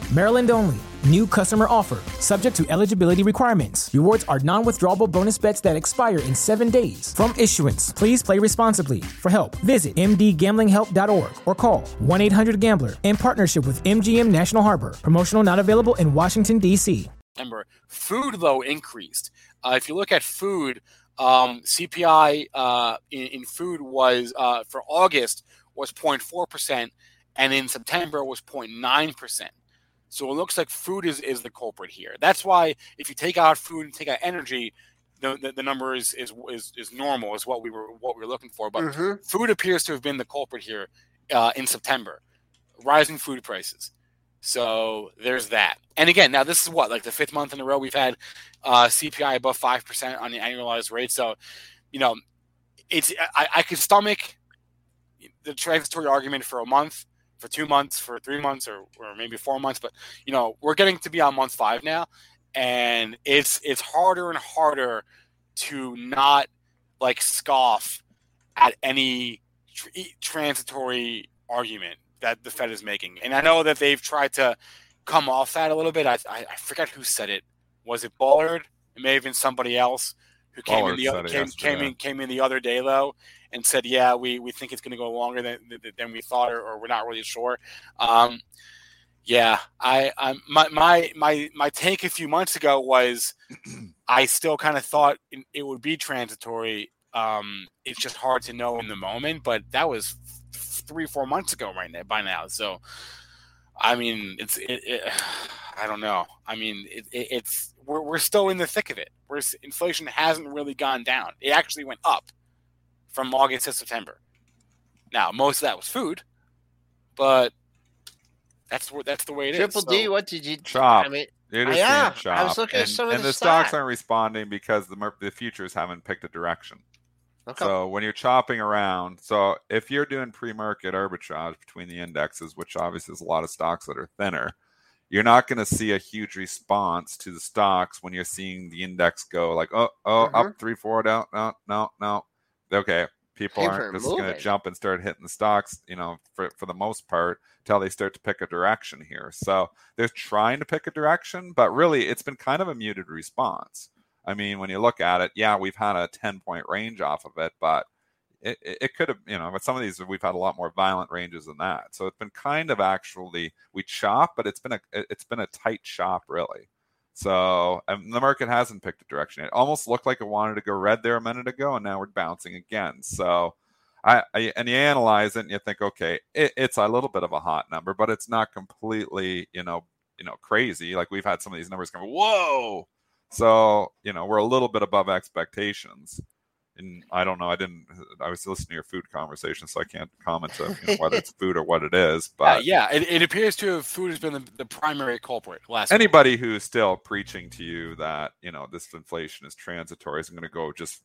Maryland only. New customer offer. Subject to eligibility requirements. Rewards are non withdrawable bonus bets that expire in seven days. From issuance, please play responsibly. For help, visit mdgamblinghelp.org or call 1 800 Gambler in partnership with MGM National Harbor. Promotional not available in Washington, D.C. Remember, Food, though, increased. Uh, if you look at food, Um, CPI uh, in, in, food was uh, for August was 0.4 percent, and in September was 0.9 percent. So it looks like food is, is the culprit here. That's why if you take out food and take out energy, the, the, the number is, is is is normal is what we were what we were looking for. But mm-hmm. food appears to have been the culprit here uh, in September, rising food prices. So there's that. And again, now this is what like the fifth month in a row we've had uh, CPI above five percent on the annualized rate. So you know, it's I, I could stomach the transitory argument for a month, for two months, for three months, or or maybe four months. But you know, we're getting to be on month five now, and it's it's harder and harder to not like scoff at any tr- transitory argument that the Fed is making. And I know that they've tried to come off that a little bit. I, I, I forget who said it. Was it Bullard? It may have been somebody else who came Bullard in the other, came, came in came in the other day though and said, yeah, we, we think it's going to go longer than than we thought, or, or we're not really sure. Um, yeah, I, I my my my my take a few months ago was I still kind of thought it would be transitory. Um, it's just hard to know in the moment, but that was three four months ago right now by now. So, I mean, it's it, it, I don't know. I mean, it, it's we're we're still in the thick of it. Where inflation hasn't really gone down. It actually went up from August to September. Now, most of that was food, but that's where that's the way it Triple is. D, so, what did you? Chop. I mean, You're yeah, chop. I was looking and, at some and of the, the stocks stock. aren't responding because the the futures haven't picked a direction. Okay. So when you're chopping around, so if you're doing pre-market arbitrage between the indexes, which obviously is a lot of stocks that are thinner, you're not going to see a huge response to the stocks when you're seeing the index go like, oh, oh, Mhm. up three, four, down, no, no, no. Okay, people People aren't just going to jump and start hitting the stocks, you know, for for the most part, till they start to pick a direction here. So they're trying to pick a direction, but really, it's been kind of a muted response. I mean, when you look at it, yeah, we've had a 10 point range off of it, but it, it, it could have, you know, but some of these we've had a lot more violent ranges than that. So it's been kind of actually we chop, but it's been a it's been a tight chop really. So the market hasn't picked a direction. It almost looked like it wanted to go red there a minute ago, and now we're bouncing again. So I, I and you analyze it and you think, okay, it, it's a little bit of a hot number, but it's not completely, you know, you know, crazy. Like we've had some of these numbers come, whoa. So you know, we're a little bit above expectations. And I don't know. I didn't. I was listening to your food conversation, so I can't comment on you know, whether it's food or what it is. Uh, But yeah, it, it appears to have food has been the, the primary culprit last. anybody who's still preaching to you that you know this inflation is transitory is going to go just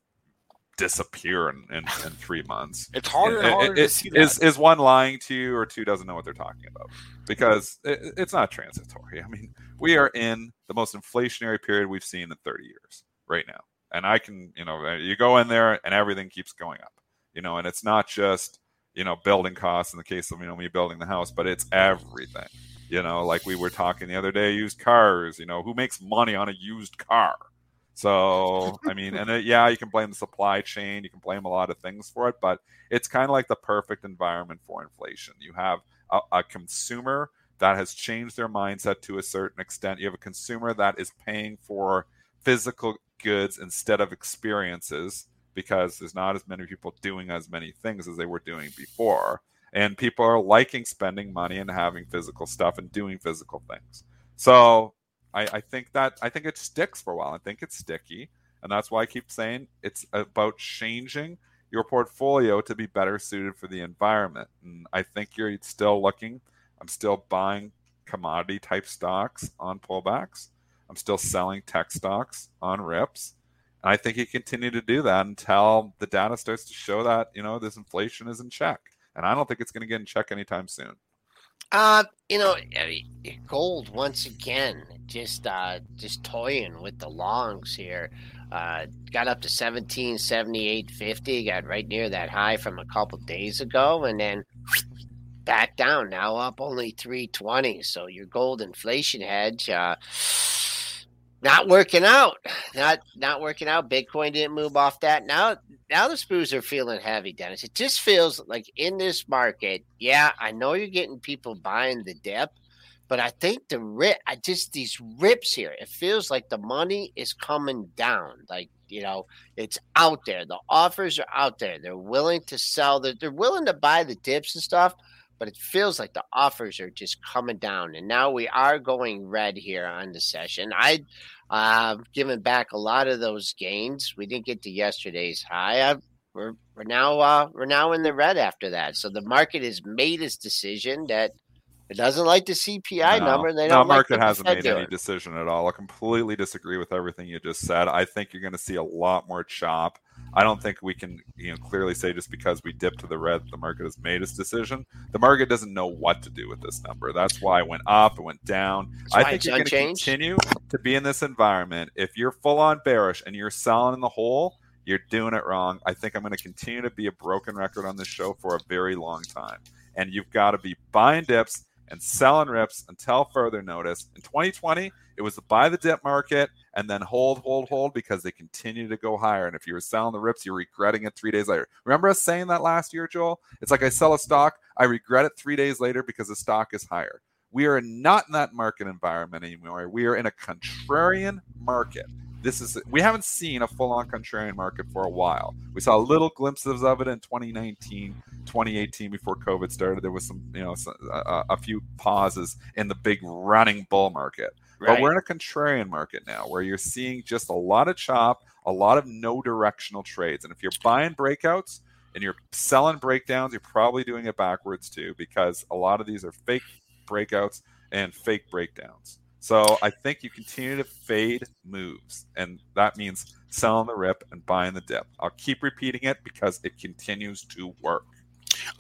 disappear in, in, in three months. It's harder and harder it- to it- is is one lying to you or two doesn't know what they're talking about? Because it, it's not transitory. I mean we are in the most inflationary period we've seen in 30 years right now. And i can you know uh, you go in there and everything keeps going up you know and it's not just you know building costs in the case of you know me building the house but it's everything. You know like we were talking the other day used cars you know who makes money on a used car so i mean and uh, yeah you can blame the supply chain you can blame a lot of things for it but it's kind of like the perfect environment for inflation. You have a, a consumer that has changed their mindset to a certain extent. You have a consumer that is paying for physical goods instead of experiences because there's not as many people doing as many things as they were doing before and people are liking spending money and having physical stuff and doing physical things. So I, I think that I think it sticks for a while. I think it's sticky, and that's why I keep saying it's about changing your portfolio to be better suited for the environment. And I think you're still looking. I'm still buying commodity type stocks on pullbacks. I'm still selling tech stocks on rips. And I think you continue to do that until the data starts to show that you know this inflation is in check. And I don't think it's going to get in check anytime soon. Uh, you know, gold once again, just uh, just toying with the longs here. Uh, got up to seventeen seventy eight fifty. Got right near that high from a couple days ago, and then back down. Now up only three twenty. So your gold inflation hedge, uh, not working out. Not not working out. Bitcoin didn't move off that. Now now the screws are feeling heavy, Dennis. It just feels like in this market, yeah, I know you're getting people buying the dip, but I think the rip, I just these rips here. It feels like the money is coming down. Like you know, it's out there. The offers are out there. They're willing to sell. They're, they're willing to buy the dips and stuff. But it feels like the offers are just coming down, and now we are going red here on the session. I, uh, given back a lot of those gains. We didn't get to yesterday's high. I, we're we're now uh, we're now in the red after that. So the market has made its decision that it doesn't like the CPI No. number. They don't market like the hasn't made any decision at all. I completely disagree with everything you just said. I think you're going to see a lot more chop. I don't think we can, you know, clearly say just because we dipped to the red, the market has made its decision. The market doesn't know what to do with this number. That's why it went up, it went down. I think you're going to continue to be in this environment. If you're full on bearish and you're selling in the hole, you're doing it wrong. I think I'm going to continue to be a broken record on this show for a very long time. And you've got to be buying dips and selling rips until further notice. In 2020, it was the buy the dip market and then hold, hold, hold because they continue to go higher. And if you were selling the rips, you're regretting it three days later. Remember us saying that last year, Joel? It's like I sell a stock, I regret it three days later because the stock is higher. We are not in that market environment anymore. We are in a contrarian market. This is we haven't seen a full-on contrarian market for a while. We saw little glimpses of it in 2019, 2018 before COVID started. There was some, you know, some, a, a few pauses in the big running bull market. But we're in a contrarian market now where you're seeing just a lot of chop, a lot of no directional trades. And if you're buying breakouts and you're selling breakdowns, you're probably doing it backwards too, because a lot of these are fake breakouts and fake breakdowns. So I think you continue to fade moves, and that means selling the rip and buying the dip. I'll keep repeating it because it continues to work.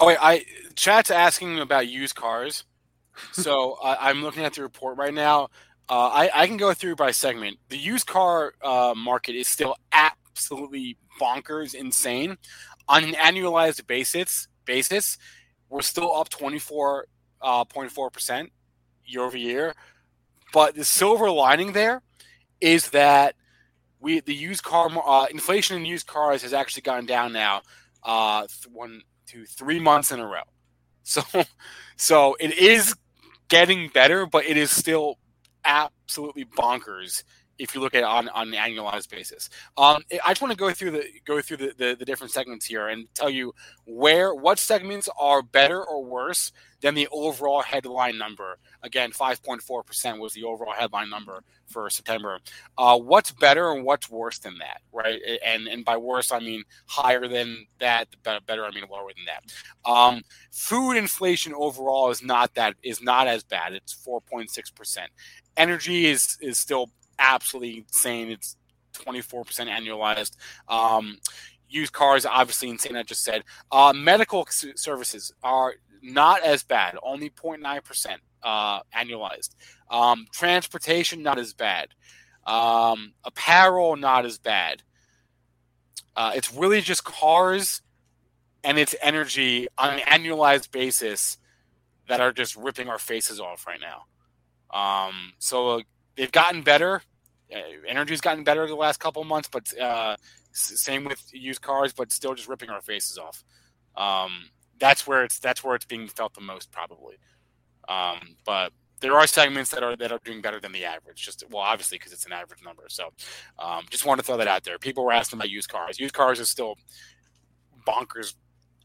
Oh wait, I chat's asking about used cars. So I I'm looking at the report right now. Uh, I, I can go through by segment. The used car uh, market is still absolutely bonkers, insane. On an annualized basis, basis, we're still up twenty four point four percent year over year. But the silver lining there is that we the used car uh, inflation in used cars has actually gone down now. Uh, one, two, three months in a row. So, so it is getting better, but it is still absolutely bonkers if you look at it on, on an annualized basis. Um, I just want to go through the go through the, the, the different segments here and tell you where what segments are better or worse than the overall headline number. Again, five point four percent was the overall headline number for September. Uh, what's better and what's worse than that, right? And and by worse I mean higher than that. Better, I mean lower than that. Um, food inflation overall is not that is not as bad. It's four point six percent. Energy is is still absolutely insane. It's 24% annualized. Um, used cars, obviously insane. I just said. Uh, medical services are not as bad, only 0.9% uh, annualized. Um, transportation, not as bad. Um, apparel, not as bad. Uh, it's really just cars and it's energy on an annualized basis that are just ripping our faces off right now. Um, so uh, they've gotten better. Uh, energy's gotten better the last couple months, but uh, s- same with used cars, but still just ripping our faces off. Um, that's where it's that's where it's being felt the most, probably. Um, but there are segments that are that are doing better than the average. Just well, obviously because it's an average number. So um, just wanted to throw that out there. People were asking about used cars. Used cars is still bonkers,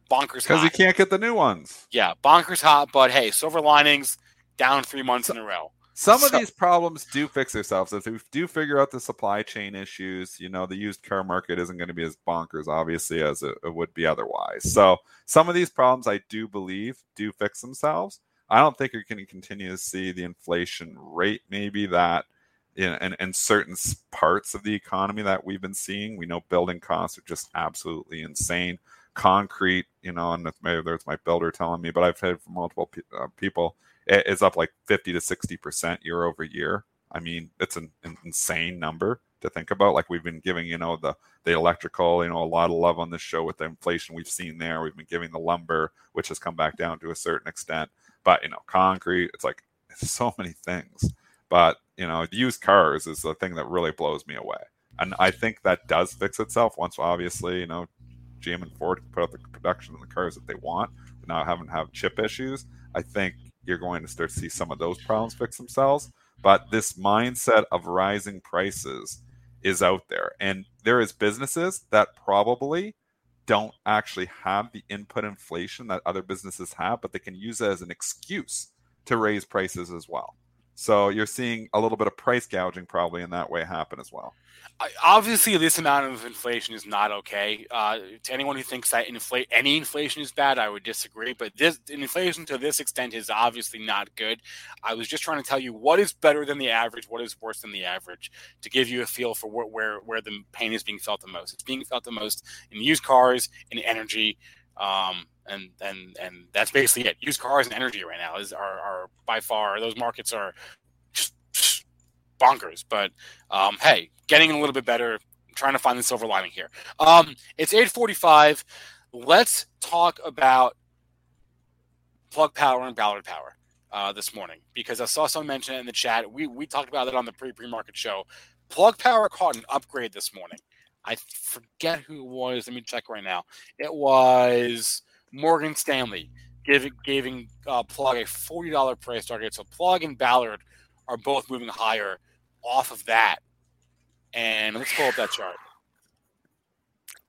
bonkers Because you can't get the new ones. Yeah, bonkers hot. But hey, silver linings down three months in a row. Some of So- these problems do fix themselves. If we do figure out the supply chain issues, you know, the used car market isn't going to be as bonkers, obviously, as it, it would be otherwise. So some of these problems, I do believe, do fix themselves. I don't think you're going to continue to see the inflation rate, maybe that in, in, in certain parts of the economy that we've been seeing. We know building costs are just absolutely insane. Concrete, you know, and maybe there's my builder telling me, but I've heard from multiple pe- uh, people is up like 50 to 60 percent year over year. I mean it's an, an insane number to think about. Like we've been giving you know the the electrical you know a lot of love on this show with the inflation we've seen there. We've been giving the lumber which has come back down to a certain extent. But you know concrete it's like it's so many things. But you know used cars is the thing that really blows me away. And i think that does fix itself once obviously you know gm and ford put out the production of the cars that they want not having to have chip issues. I think you're going to start to see some of those problems fix themselves. But this mindset of rising prices is out there. And there is businesses that probably don't actually have the input inflation that other businesses have, but they can use it as an excuse to raise prices as well. So you're seeing a little bit of price gouging probably in that way happen as well. Obviously, this amount of inflation is not okay. Uh, to anyone who thinks that any inflation is bad, I would disagree. But this inflation to this extent is obviously not good. I was just trying to tell you what is better than the average, what is worse than the average, to give you a feel for where, where the pain is being felt the most. It's being felt the most in used cars, in energy, um, and and and that's basically it. Used cars and energy right now is are, are by far those markets are just, bonkers. But um, hey, getting a little bit better. I'm trying to find the silver lining here. Um, it's 8:45. Let's talk about plug power and Ballard power. Uh, this morning because I saw someone mention it in the chat. We we talked about it on the pre pre market show. Plug Power caught an upgrade this morning. I forget who it was. Let me check right now. It was Morgan Stanley giving giving uh, Plug a forty dollar price target. So Plug and Ballard are both moving higher off of that. And let's pull up that chart.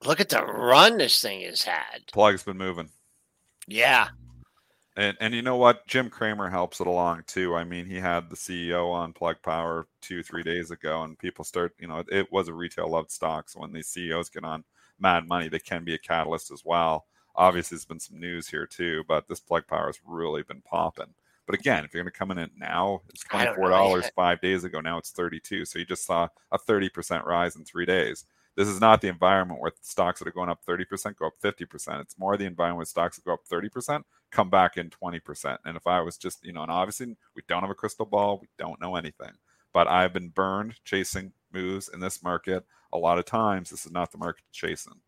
Look at the run this thing has had. Plug's been moving. Yeah. And and you know what? Jim Cramer helps it along too. I mean, he had the CEO on Plug Power two, three days ago, and people start, you know, it, it was a retail loved stock. So when these CEOs get on mad money, they can be a catalyst as well. Obviously, there's been some news here too, but this Plug Power has really been popping. But again, if you're going to come in it now, it's twenty four dollars five days ago. Now it's thirty two. So you just saw a thirty percent rise in three days. This is not the environment where stocks that are going up thirty percent go up fifty percent. It's more the environment where stocks that go up thirty percent come back in twenty percent. And if I was just, you know, and obviously we don't have a crystal ball, we don't know anything. But I've been burned chasing moves in this market a lot of times. This is not the market chasing.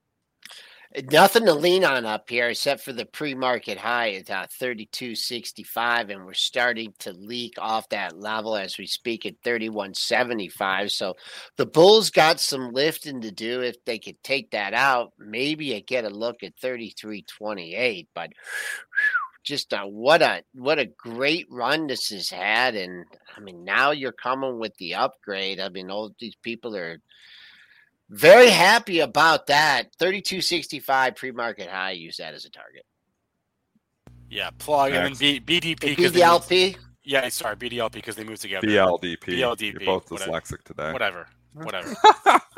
Nothing to lean on up here except for the pre-market high at uh, 32.65, and we're starting to leak off that level as we speak at 31.75. So the Bulls got some lifting to do. If they could take that out, maybe I get a look at 33.28. But just a, what a what a great run this has had, and I mean now you're coming with the upgrade. I mean all these people are very happy about that. 3265 pre market high. Use that as a target. Yeah, plug Next. and then B, BDP. BDLP? Yeah, sorry, BDLP because they moved together. BLDP. BLDP. You're both whatever. dyslexic today. Whatever. Whatever.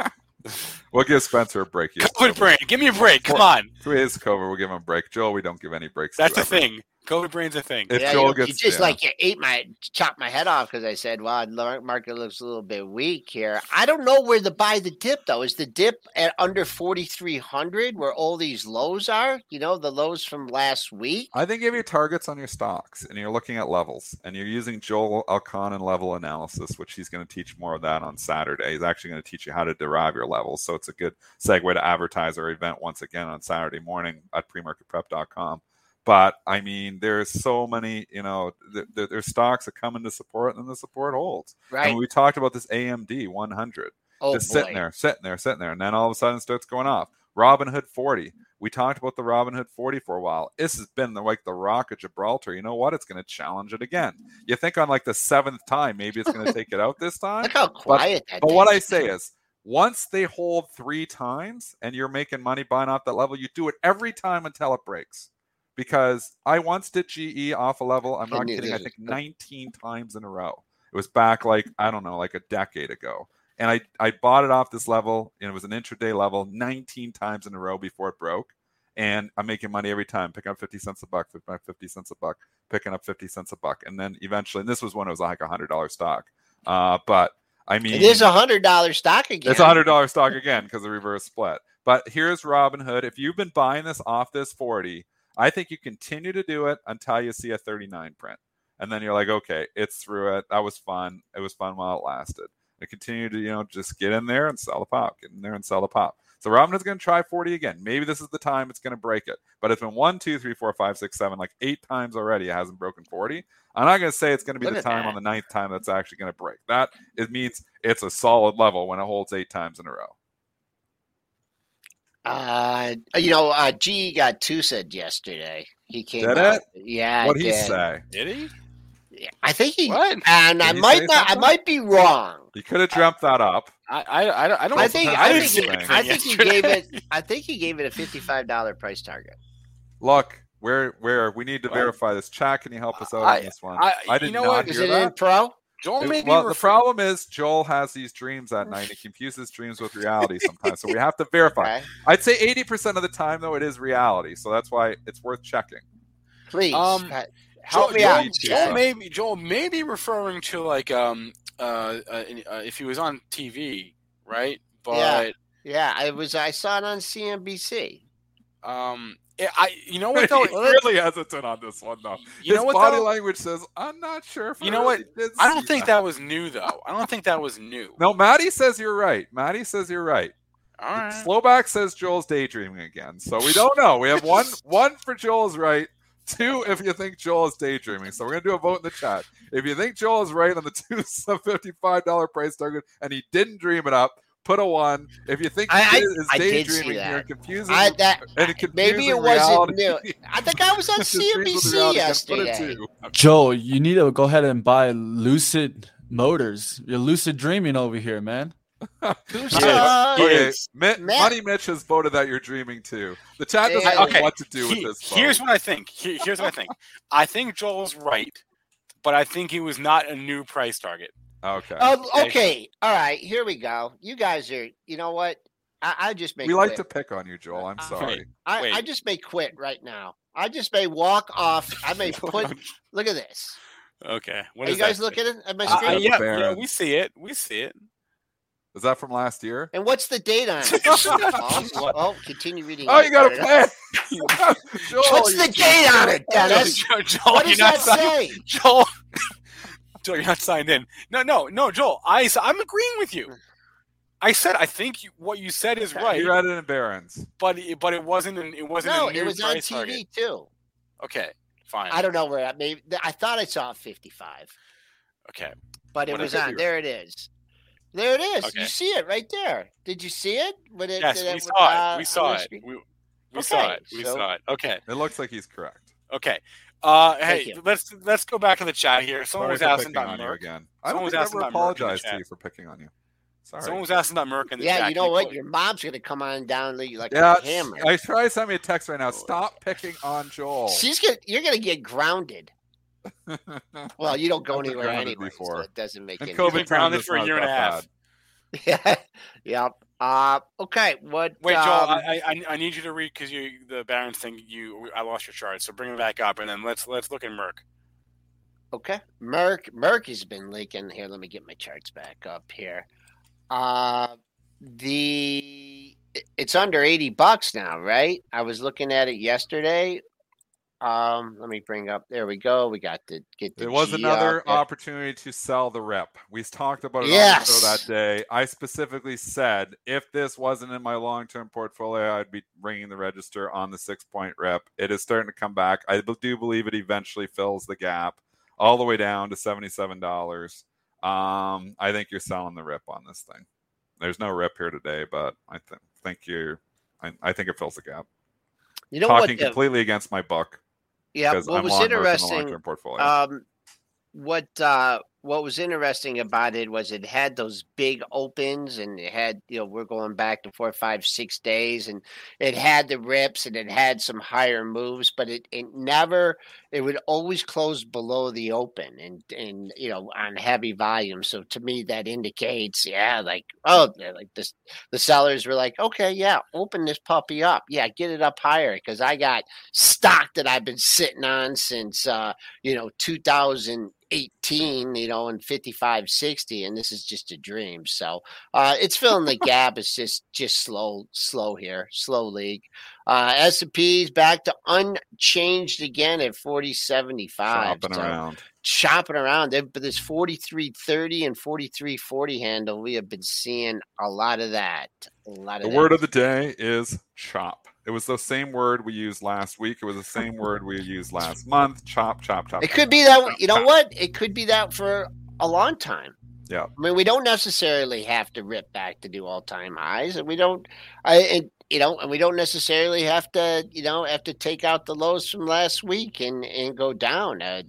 we'll give Spencer a break. COVID brain. Give me a break. Come on. Three days COVID. We'll give him a break. Joel, we don't give any breaks. That's the thing. COVID brain's a thing. If yeah, Joel you, gets, you just yeah. like you ate my chopped my head off because I said, "Well, the market looks a little bit weak here." I don't know where to buy the dip though. Is the dip at under forty three hundred where all these lows are? You know, the lows from last week. I think you have your targets on your stocks, and you're looking at levels, and you're using Joel Elconin level analysis, which he's going to teach more of that on Saturday. He's actually going to teach you how to derive your levels, so it's a good segue to advertise our event once again on Saturday morning at premarketprep.com. But I mean, there's so many, you know, th- th- there's stocks that come into support and then the support holds. Right. And we talked about this AMD 100, Oh just boy. sitting there, sitting there, sitting there, and then all of a sudden it starts going off. Robinhood 40. We talked about the Robinhood 40 for a while. This has been the, like the Rock of Gibraltar. You know what? It's going to challenge it again. You think on like the seventh time, maybe it's going to take it out this time. Look how quiet that. But what I say is, once they hold three times and you're making money buying off that level, you do it every time until it breaks. Because I once did GE off a level, I'm not kidding, I think 19 times in a row. It was back like, I don't know, like a decade ago. And I, I bought it off this level, and it was an intraday level 19 times in a row before it broke. And I'm making money every time, picking up 50 cents a buck, picking up 50 cents a buck, picking up 50 cents a buck. And then eventually, and this was when it was like a $100 stock. Uh, but I mean, It is a hundred dollar stock again. it's a hundred dollar stock again because the reverse split. But here's Robinhood. If you've been buying this off this 40, I think you continue to do it until you see a 39 print. And then you're like, okay, it's through it. That was fun. It was fun while it lasted. And continue to, you know, just get in there and sell the pop. Get in there and sell the pop. So Robinhood's going to try 40 again. Maybe this is the time it's going to break it. But it's been one, two, three, four, five, six, seven, like eight times already. It hasn't broken 40. I'm not going to say it's going to be Look the time that. on the ninth time that's actually going to break. That it means it's a solid level when it holds eight times in a row. Uh, you know, uh, G got two said yesterday. He came Did out. it? Yeah, What I he say? Did he? I think he. What? And I Did he might say not. I might be wrong. He could have dreamt that up. I I I, I don't. I think. I I think. He, I think he gave it. I think he gave it a fifty-five dollar price target. Look, where where we need to Well, verify this. Chat, can you help us out I- on this one? I- I you did know not what? Is hear it that. in pro? Joel It- made me well, the problem is Joel has these dreams at night. He confuses dreams with reality sometimes, so we have to verify. Okay. I'd say eighty percent of the time, though, it is reality. So that's why it's worth checking. Please Um, help Joel, me Joel, out. Joel Chad. may be Joel may be referring to like um uh, uh, uh if he was on TV, right? But Yeah, I was. I saw it on CNBC. um, it, I you know what though? He's really hesitant on this one, though. You know what body though? language says, "I'm not sure." If You I know what? really did I don't see think that was new though. I don't think that was new. No, Maddie says you're right. Maddie says you're right. All right. Slowback says Joel's daydreaming again. So we don't know. We have one one for Joel's right. Two if you think Joel is daydreaming. So we're gonna do a vote in the chat. If you think Joel is right on the two fifty-five dollar price target and he didn't dream it up, put a one. If you think I- he I- is I did see daydreaming here, that. confusing I that and confusing maybe it reality, wasn't new. I think I was on his CNBC reality, then put a yesterday. two. Joe, you need to go ahead and buy Lucid Motors. You're lucid dreaming over here, man. Who's Yes. Okay, is. Matt- Money Mitch has voted that you're dreaming too. The chat doesn't know Okay, what to do with He- this. here's what I think. Here's what I think. I think Joel's right, but I think he was not a new price target. Okay. Oh, okay. All right. Here we go. You guys are. You know what? I, I just may. we like to pick on you, Joel. I'm sorry. I, I wait. just may quit right now. I just may walk off. I may put. Look at this. okay. What Are you is that? guys looking at my Uh, uh, screen? yeah, yeah, we see it. We see it. Is that from last year? And what's the date on it? oh, oh, continue reading. Oh, you got to it. play. Joel, What's the date on it, Dennis? Joel, Joel, What does that signed- say? Joel, Joel, you're not signed in. No, no, no, Joel. I I'm agreeing with you. I said I think you, what you said is right, You're it in Barron's. but it, but it wasn't. An, it wasn't. No, a it was on TV target. too. Okay, fine. I don't know where. I maybe I thought I saw 55, Okay, but it Whatever was on. you- There it is. There it is. Okay. You see it right there. Did you see it? When it, yes, did we it- saw uh, it. We on saw it. screen? We, we saw it. We so- saw it. Okay, It looks like he's correct. okay. Uh, hey, you. let's let's go back to the chat here. Someone Sorry was asking about on Merck. again. I Someone don't was asking about Merck in the apologized to you for picking on you. Sorry. Someone was asking about Merck in the Yeah, chat. you know what? Your mom's gonna come on down and you like yeah, a hammer. I try to send me a text right now. Stop picking on Joel. She's gonna. You're gonna get grounded. Well, you don't go anywhere anyway, so it doesn't make and any COVID been times, grounded for a year and a half. bad. Yeah. yep. Uh, okay. What? Wait, Joel, um, I, I I need you to read because you the Barron's thing. You I lost your chart, so bring it back up, and then let's let's look at Merck. Okay. Merck Merck has been leaking. Here, let me get my charts back up here. Uh the it's under 80 bucks now, right? I was looking at it yesterday. Um, let me bring up there we go. We got to get the There was G another there. opportunity to sell the rep. We talked about it Yes. on the show that day. I specifically said if this wasn't in my long-term portfolio, I'd be ringing the register on the six-point rep. It is starting to come back. I do believe it eventually fills the gap all the way down to seventy-seven dollars. Um, I think you're selling the rip on this thing. There's no rip here today, but I th- think you're. I, I think it fills the gap. You know Talking what? Completely against my book yeah, what I'm was interesting. Um, what uh, what was interesting about it was it had those big opens, and it had you know we're going back to four, five, six days, and it had the rips, and it had some higher moves, but it it never it would always close below the open, and and you know on heavy volume. So to me that indicates yeah, like oh, like this the sellers were like okay, yeah, open this puppy up, yeah, get it up higher because I got stock that I've been sitting on since. uh you know 2018 you know and 55 60 and this is just a dream so uh it's filling the gap it's just just slow slow here slow league uh s&p's back to unchanged again at 4075 Shopping so around. chopping around but this 4330 and 4340 handle we have been seeing a lot of that a lot of The that. word of the day is chop. It was the same word we used last week. It was the same word we used last month. Chop, chop, chop. It chop, could be that. chop, You know chop. what? It could be that for a long time. Yeah. I mean, we don't necessarily have to rip back to do all time highs, and we don't. I and, you know, and we don't necessarily have to, you know, have to take out the lows from last week and and go down. Uh,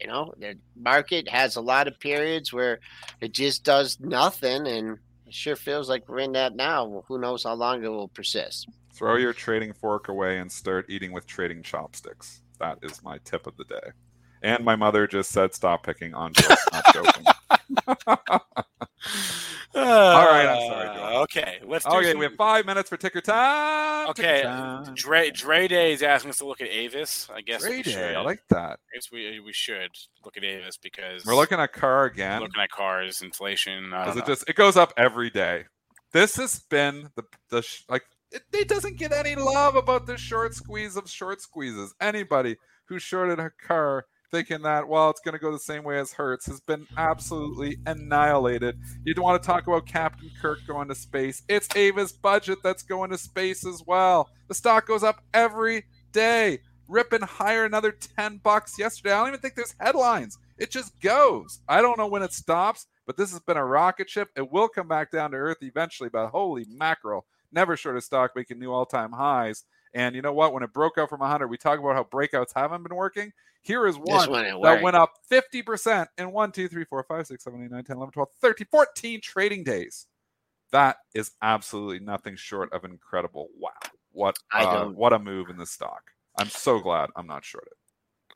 you know, the market has a lot of periods where it just does nothing, and it sure feels like we're in that now. Well, who knows how long it will persist? Throw your trading fork away and start eating with trading chopsticks. That is my tip of the day. And my mother just said, "Stop picking on." Joe. Not joking. All right, I'm sorry, Joel. Uh, Okay, let's do Okay, some- we have five minutes for ticker time. Okay, Ticker time. Dre Dre Day is asking us to look at Avis. I guess Dre we Day, should. I like that. I guess we we should look at Avis because We're looking at car again. looking at cars, inflation. Because it just it goes up every day. This has been the the sh- like it, it doesn't get any love about the short squeeze of short squeezes. Anybody who shorted a car thinking that well it's going to go the same way as Hertz has been absolutely annihilated. You don't want to talk about Captain Kirk going to space. It's Avis Budget that's going to space as well. The stock goes up every day, ripping higher another 10 bucks yesterday. I don't even think there's headlines. It just goes. I don't know when it stops, but this has been a rocket ship. It will come back down to earth eventually, but holy mackerel. Never short of stock making new all time highs. And you know what? When it broke out from 100, we talk about how breakouts haven't been working. Here is one that went up 50% in 1, 2, 3, 4, 5, 6, 7, 8, 9, 10, 11, 12, 13, 14 trading days. That is absolutely nothing short of incredible. Wow. What, uh, what a move in the stock. I'm so glad I'm not shorted.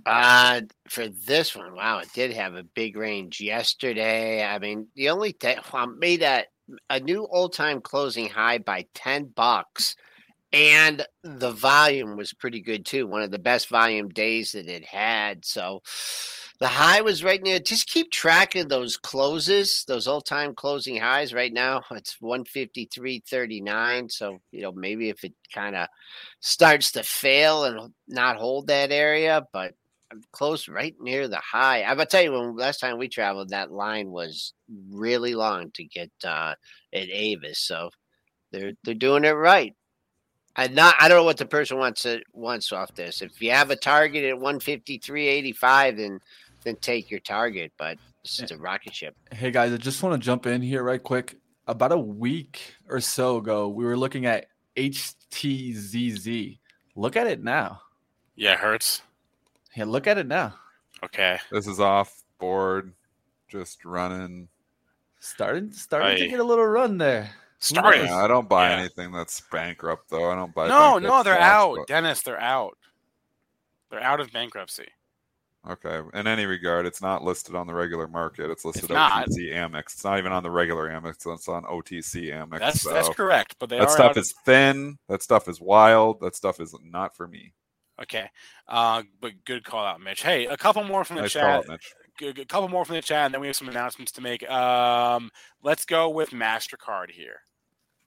Uh, for this one, wow, it did have a big range yesterday. I mean, the only thing well, made a a new all time closing high by ten bucks, and the volume was pretty good too. One of the best volume days that it had. So the high was right near. Just keep track of those closes, those all time closing highs. Right now, it's one fifty three thirty nine. So you know maybe if it kind of starts to fail and not hold that area, but I'm close right near the high. I will tell you when last time we traveled, that line was really long to get uh, at Avis. So they're they're doing it right. I not I don't know what the person wants to, wants off this. If you have a target at 153.85, then then take your target. But this is eh, a rocket ship. Hey guys, I just want to jump in here right quick. About a week or so ago, we were looking at HTZZ. Look at it now. yeah, it hurts. Yeah, look at it now. Okay, This is off board, just running. Starting starting to get a little run there. Starting. Yeah, I don't buy Yeah. anything that's bankrupt, though. I don't buy. No, no, they're stocks, out, but- Dennis. They're out. They're out of bankruptcy. Okay. In any regard, it's not listed on the regular market. It's listed It's. OTC Amex. It's not even on the regular Amex. It's on OTC Amex. That's so that's correct. But they that are stuff out of- is thin. That stuff is wild. That stuff is not for me. okay. Uh, but good call out, Mitch. Hey, a couple more from the Nice call chat. out, Mitch. A couple more from the chat, and then we have some announcements to make. Um, let's go with Mastercard here.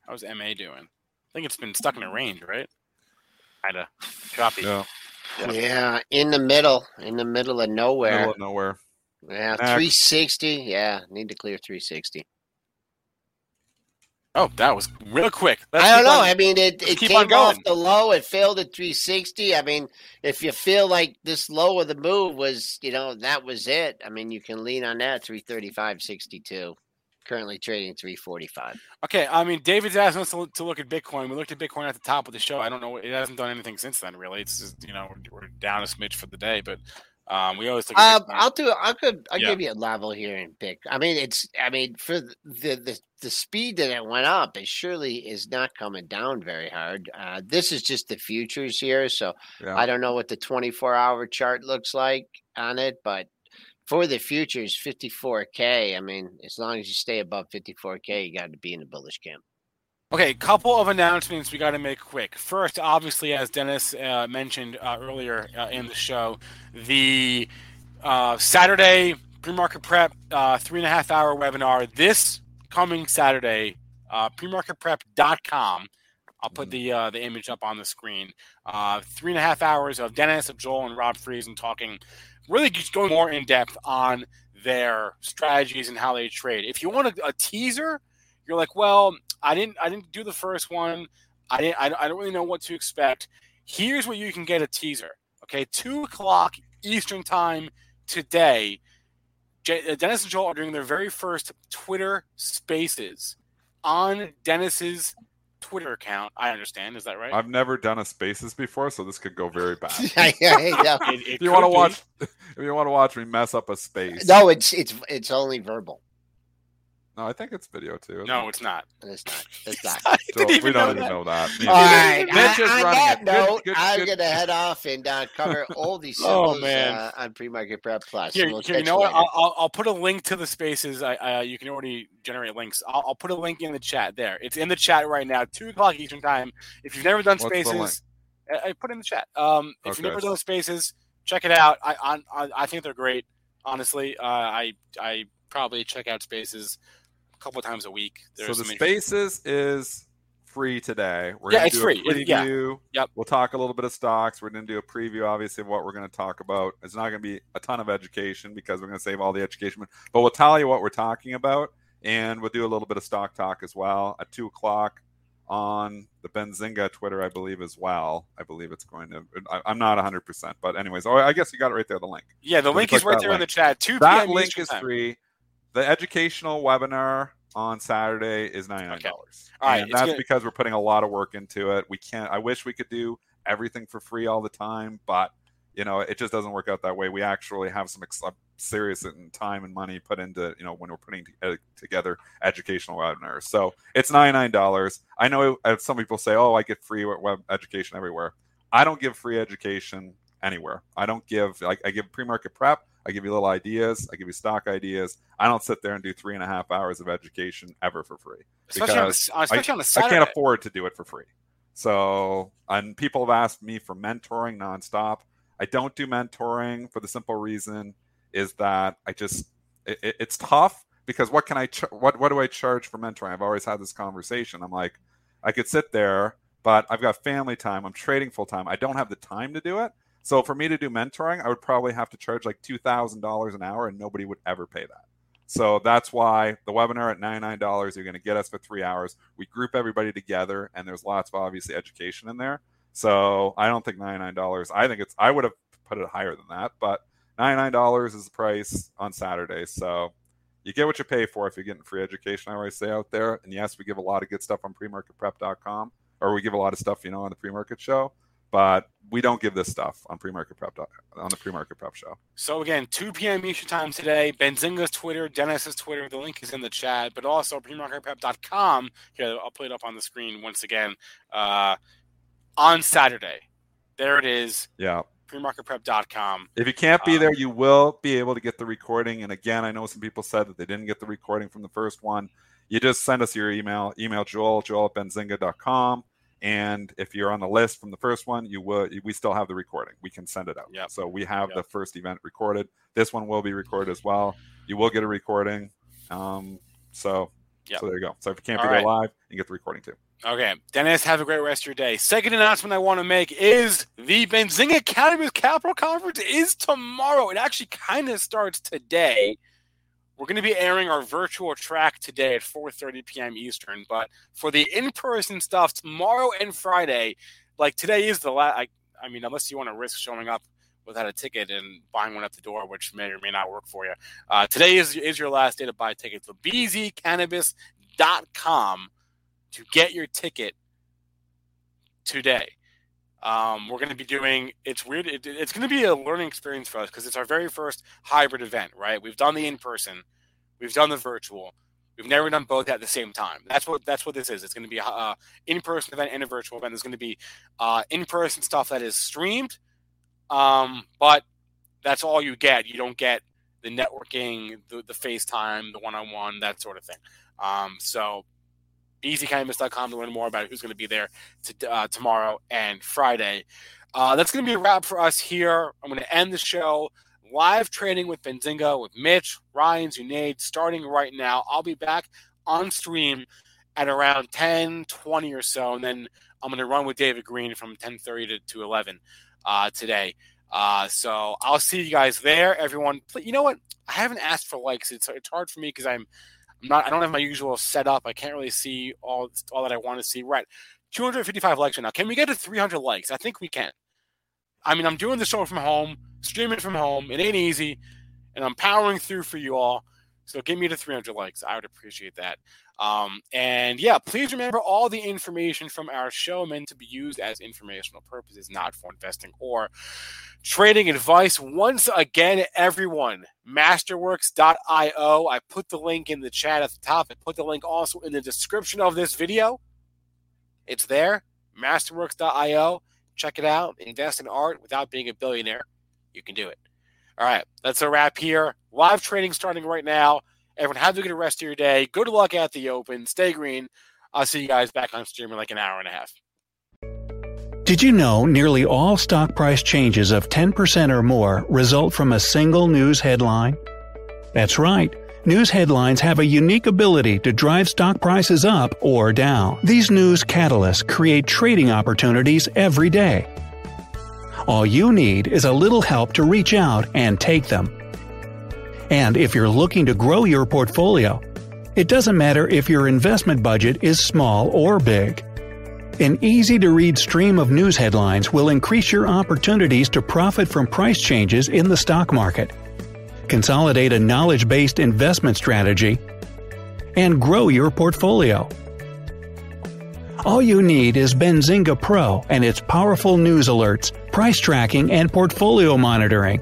How's MA doing? I think it's been stuck in a range, right? Kinda choppy. Yeah, Yeah. Yeah, in the middle, in the middle of nowhere. middle of nowhere. Yeah, Next. 360. Yeah, need to clear 360. Oh, that was real quick. Let's I don't know. on- I mean, it, it came on off the low. It failed at 360. I mean, if you feel like this low of the move was, you know, that was it. I mean, you can lean on that 335.62. Currently trading 345. Okay, I mean, David's asking us to, look- to look at Bitcoin. We looked at Bitcoin at the top of the show. I don't know. It hasn't done anything since then, really. It's just, you know, we're, we're down a smidge for the day, but um, we always look at Um, I'll do. I'll give. I'll Yeah. give you a level here in Bic. I mean, it's. I mean, for the, the the the speed that it went up, it surely is not coming down very hard. Uh, this is just the futures here, so Yeah. I don't know what the 24 hour chart looks like on it, but for the futures, 54k. I mean, as long as you stay above 54k, you got to be in the bullish camp. Okay, couple of announcements we got to make quick. First, obviously, as Dennis uh, mentioned uh, earlier uh, in the show, the uh, Saturday pre-market prep uh, three and a half hour webinar this coming Saturday. Uh, premarketprep.com. I'll put the uh, the image up on the screen. Uh, three and a half hours of Dennis, of Joel, and Rob Friesen talking, really just going more in depth on their strategies and how they trade. If you want a, a teaser, you're like, well, I didn't I didn't do the first one. I didn't I, I don't really know what to expect. Here's where you can get a teaser. Okay, two o'clock Eastern time today. Uh, Dennis and Joel are doing their very first Twitter Spaces on Dennis's Twitter account. I understand. Is that right? I've never done a spaces before, so this could go very bad. yeah, yeah, yeah. It- it if you want to watch, if you want to watch me mess up a space, No, it's it's it's only verbal. No, I think it's video too. No, it? it's not. It's not. It's not. I Joel, didn't we even don't even that. know that. All right. Mitch is on that it. Good- note, good- I'm good- going to head off and uh, cover all these Oh, man. uh, on Pre-Market Prep Plus. Here, we'll here, you catch know what? I'll, I'll, I'll put a link to the spaces. I, uh, you can already generate links. I'll, I'll put a link in the chat there. It's in the chat right now, two o'clock Eastern time. If you've never done What's the link? spaces, I, I put it in the chat. Um, if Okay. you've never done spaces, check it out. I, I, I- I think they're great. Honestly, uh, I, I probably check out spaces a couple of times a week. So the spaces is free today. We're Yeah, it's do free. A It- yeah. preview. Yep. We'll talk a little bit of stocks. We're going to do a preview, obviously, of what we're going to talk about. It's not going to be a ton of education because we're going to save all the education, but we'll tell you what we're talking about, and we'll do a little bit of stock talk as well at two o'clock on the Benzinga Twitter, I believe, as well. I believe it's going to. I, I'm not 100, percent but anyways, oh, I guess you got it right there. The link. Yeah, the me link is right there in the chat. Two That p.m. link is free. The educational webinar on Saturday is ninety nine dollars. All right, and that's because we're putting a lot of work into it. We can't. I wish we could do everything for free all the time, but you know, it just doesn't work out that way. We actually have some ex- uh, serious time and money put into you know when we're putting to- uh, together educational webinars. So it's ninety nine dollars. I know uh, some people say, "Oh, I get free web web education everywhere." I don't give free education anywhere. I don't give. I, I give pre market prep. I give you little ideas. I give you stock ideas. I don't sit there and do three and a half hours of education ever for free. especially on, the, a, uh, especially on a I Saturday. I can't afford to do it for free. So, and people have asked me for mentoring nonstop. I don't do mentoring for the simple reason is that I just it, it- it's tough because what can I ch- what what do I charge for mentoring? I've always had this conversation. I'm like, I could sit there, but I've got family time. I'm trading full time. I don't have the time to do it. So for me to do mentoring, I would probably have to charge like two thousand dollars an hour, and nobody would ever pay that. So that's why the webinar at $99, you're going to get us for three hours. We group everybody together, and there's lots of obviously education in there. So I don't think $99. I think it's, I would have put it higher than that, but $99 is the price on Saturday. So you get what you pay for if you're getting free education, I always say out there. And yes, we give a lot of good stuff on premarketprep.com, or we give a lot of stuff, you know, on the pre-market show, but we don't give this stuff on pre-market prep on the pre-market prep show. So again, 2 p.m. Eastern time today. Benzinga's Twitter, Dennis's Twitter. The link is in the chat, but also premarketprep.com. Here, I'll put it up on the screen once again. Uh, on Saturday, there it is. Yeah. Premarketprep.com. If you can't be Um, there, you will be able to get the recording. And again, I know some people said that they didn't get the recording from the first one. You just send us your email, email Joel, joel at benzinga.com. And if you're on the list from the first one, you will we still have the recording. We can send it out. Yeah. So we have Yep. the first event recorded. This one will be recorded as well. You will get a recording. Um, so Yep. so there you go. So if you can't All be there right. live, you get the recording too. Okay, Dennis, have a great rest of your day. Second announcement I want to make is the Benzinga Cannabis Capital Conference is tomorrow. It actually kind of starts today. We're going to be airing our virtual track today at 4:30 p.m. Eastern, but for the in-person stuff tomorrow and Friday, like today is the last. I, I mean, unless you want to risk showing up without a ticket and buying one at the door, which may or may not work for you. Uh, today is is your last day to buy tickets. So bzcannabis.com to get your ticket today. Um, we're going to be doing. It's weird. It, it's going to be a learning experience for us because it's our very first hybrid event. Right? We've done the in person, we've done the virtual. We've never done both at the same time. That's what that's what this is. It's going to be a in person event and a virtual event. There's going to be uh, in person stuff that is streamed, um, but that's all you get. You don't get the networking, the, the FaceTime, the one on one, that sort of thing. Um, so bzcannabis.com to learn more about who's going to be there to, uh, tomorrow and Friday. Uh, that's going to be a wrap for us here. I'm going to end the show live trading with Benzinga with Mitch, Ryan, Zunaid starting right now. I'll be back on stream at around 10, 20 or so, and then I'm going to run with David Green from 10:30 to, to 11 uh, today. Uh, so I'll see you guys there, everyone. You know what? I haven't asked for likes. It's it's hard for me because I'm I'm not. I don't have my usual setup. I can't really see all all that I want to see. Right, 255 likes right now. Can we get to 300 likes? I think we can. I mean, I'm doing the show from home, streaming from home. It ain't easy, and I'm powering through for you all. So get me to 300 likes. I would appreciate that. Um, and yeah, please remember all the information from our show meant to be used as informational purposes, not for investing or trading advice. Once again, everyone, masterworks.io. I put the link in the chat at the top. I put the link also in the description of this video. It's there, masterworks.io. Check it out. Invest in art without being a billionaire. You can do it. All right, that's a wrap here. Live trading starting right now. Everyone, have a good rest of your day. Good luck at the Open. Stay green. I'll see you guys back on stream in like an hour and a half. Did you know nearly all stock price changes of 10% or more result from a single news headline? That's right. News headlines have a unique ability to drive stock prices up or down. These news catalysts create trading opportunities every day. All you need is a little help to reach out and take them. And if you're looking to grow your portfolio, it doesn't matter if your investment budget is small or big. An easy to read stream of news headlines will increase your opportunities to profit from price changes in the stock market, consolidate a knowledge based investment strategy, and grow your portfolio. All you need is Benzinga Pro and its powerful news alerts, price tracking, and portfolio monitoring